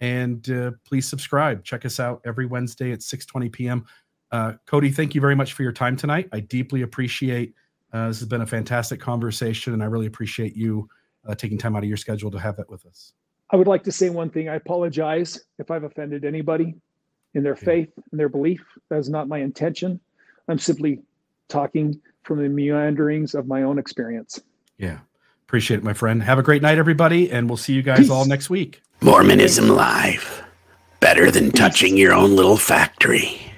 Speaker 2: and uh, please subscribe. Check us out every Wednesday at 6:20 p.m. Uh, Kody, thank you very much for your time tonight. I deeply appreciate uh, this has been a fantastic conversation, and I really appreciate you uh, taking time out of your schedule to have that with us.
Speaker 3: I would like to say one thing. I apologize if I've offended anybody in their faith and their belief. That is not my intention. I'm simply talking from the meanderings of my own experience.
Speaker 2: Yeah. Appreciate it, my friend. Have a great night, everybody, and we'll see you guys Peace. all next week.
Speaker 6: Mormonism Live. Better than touching your own little factory.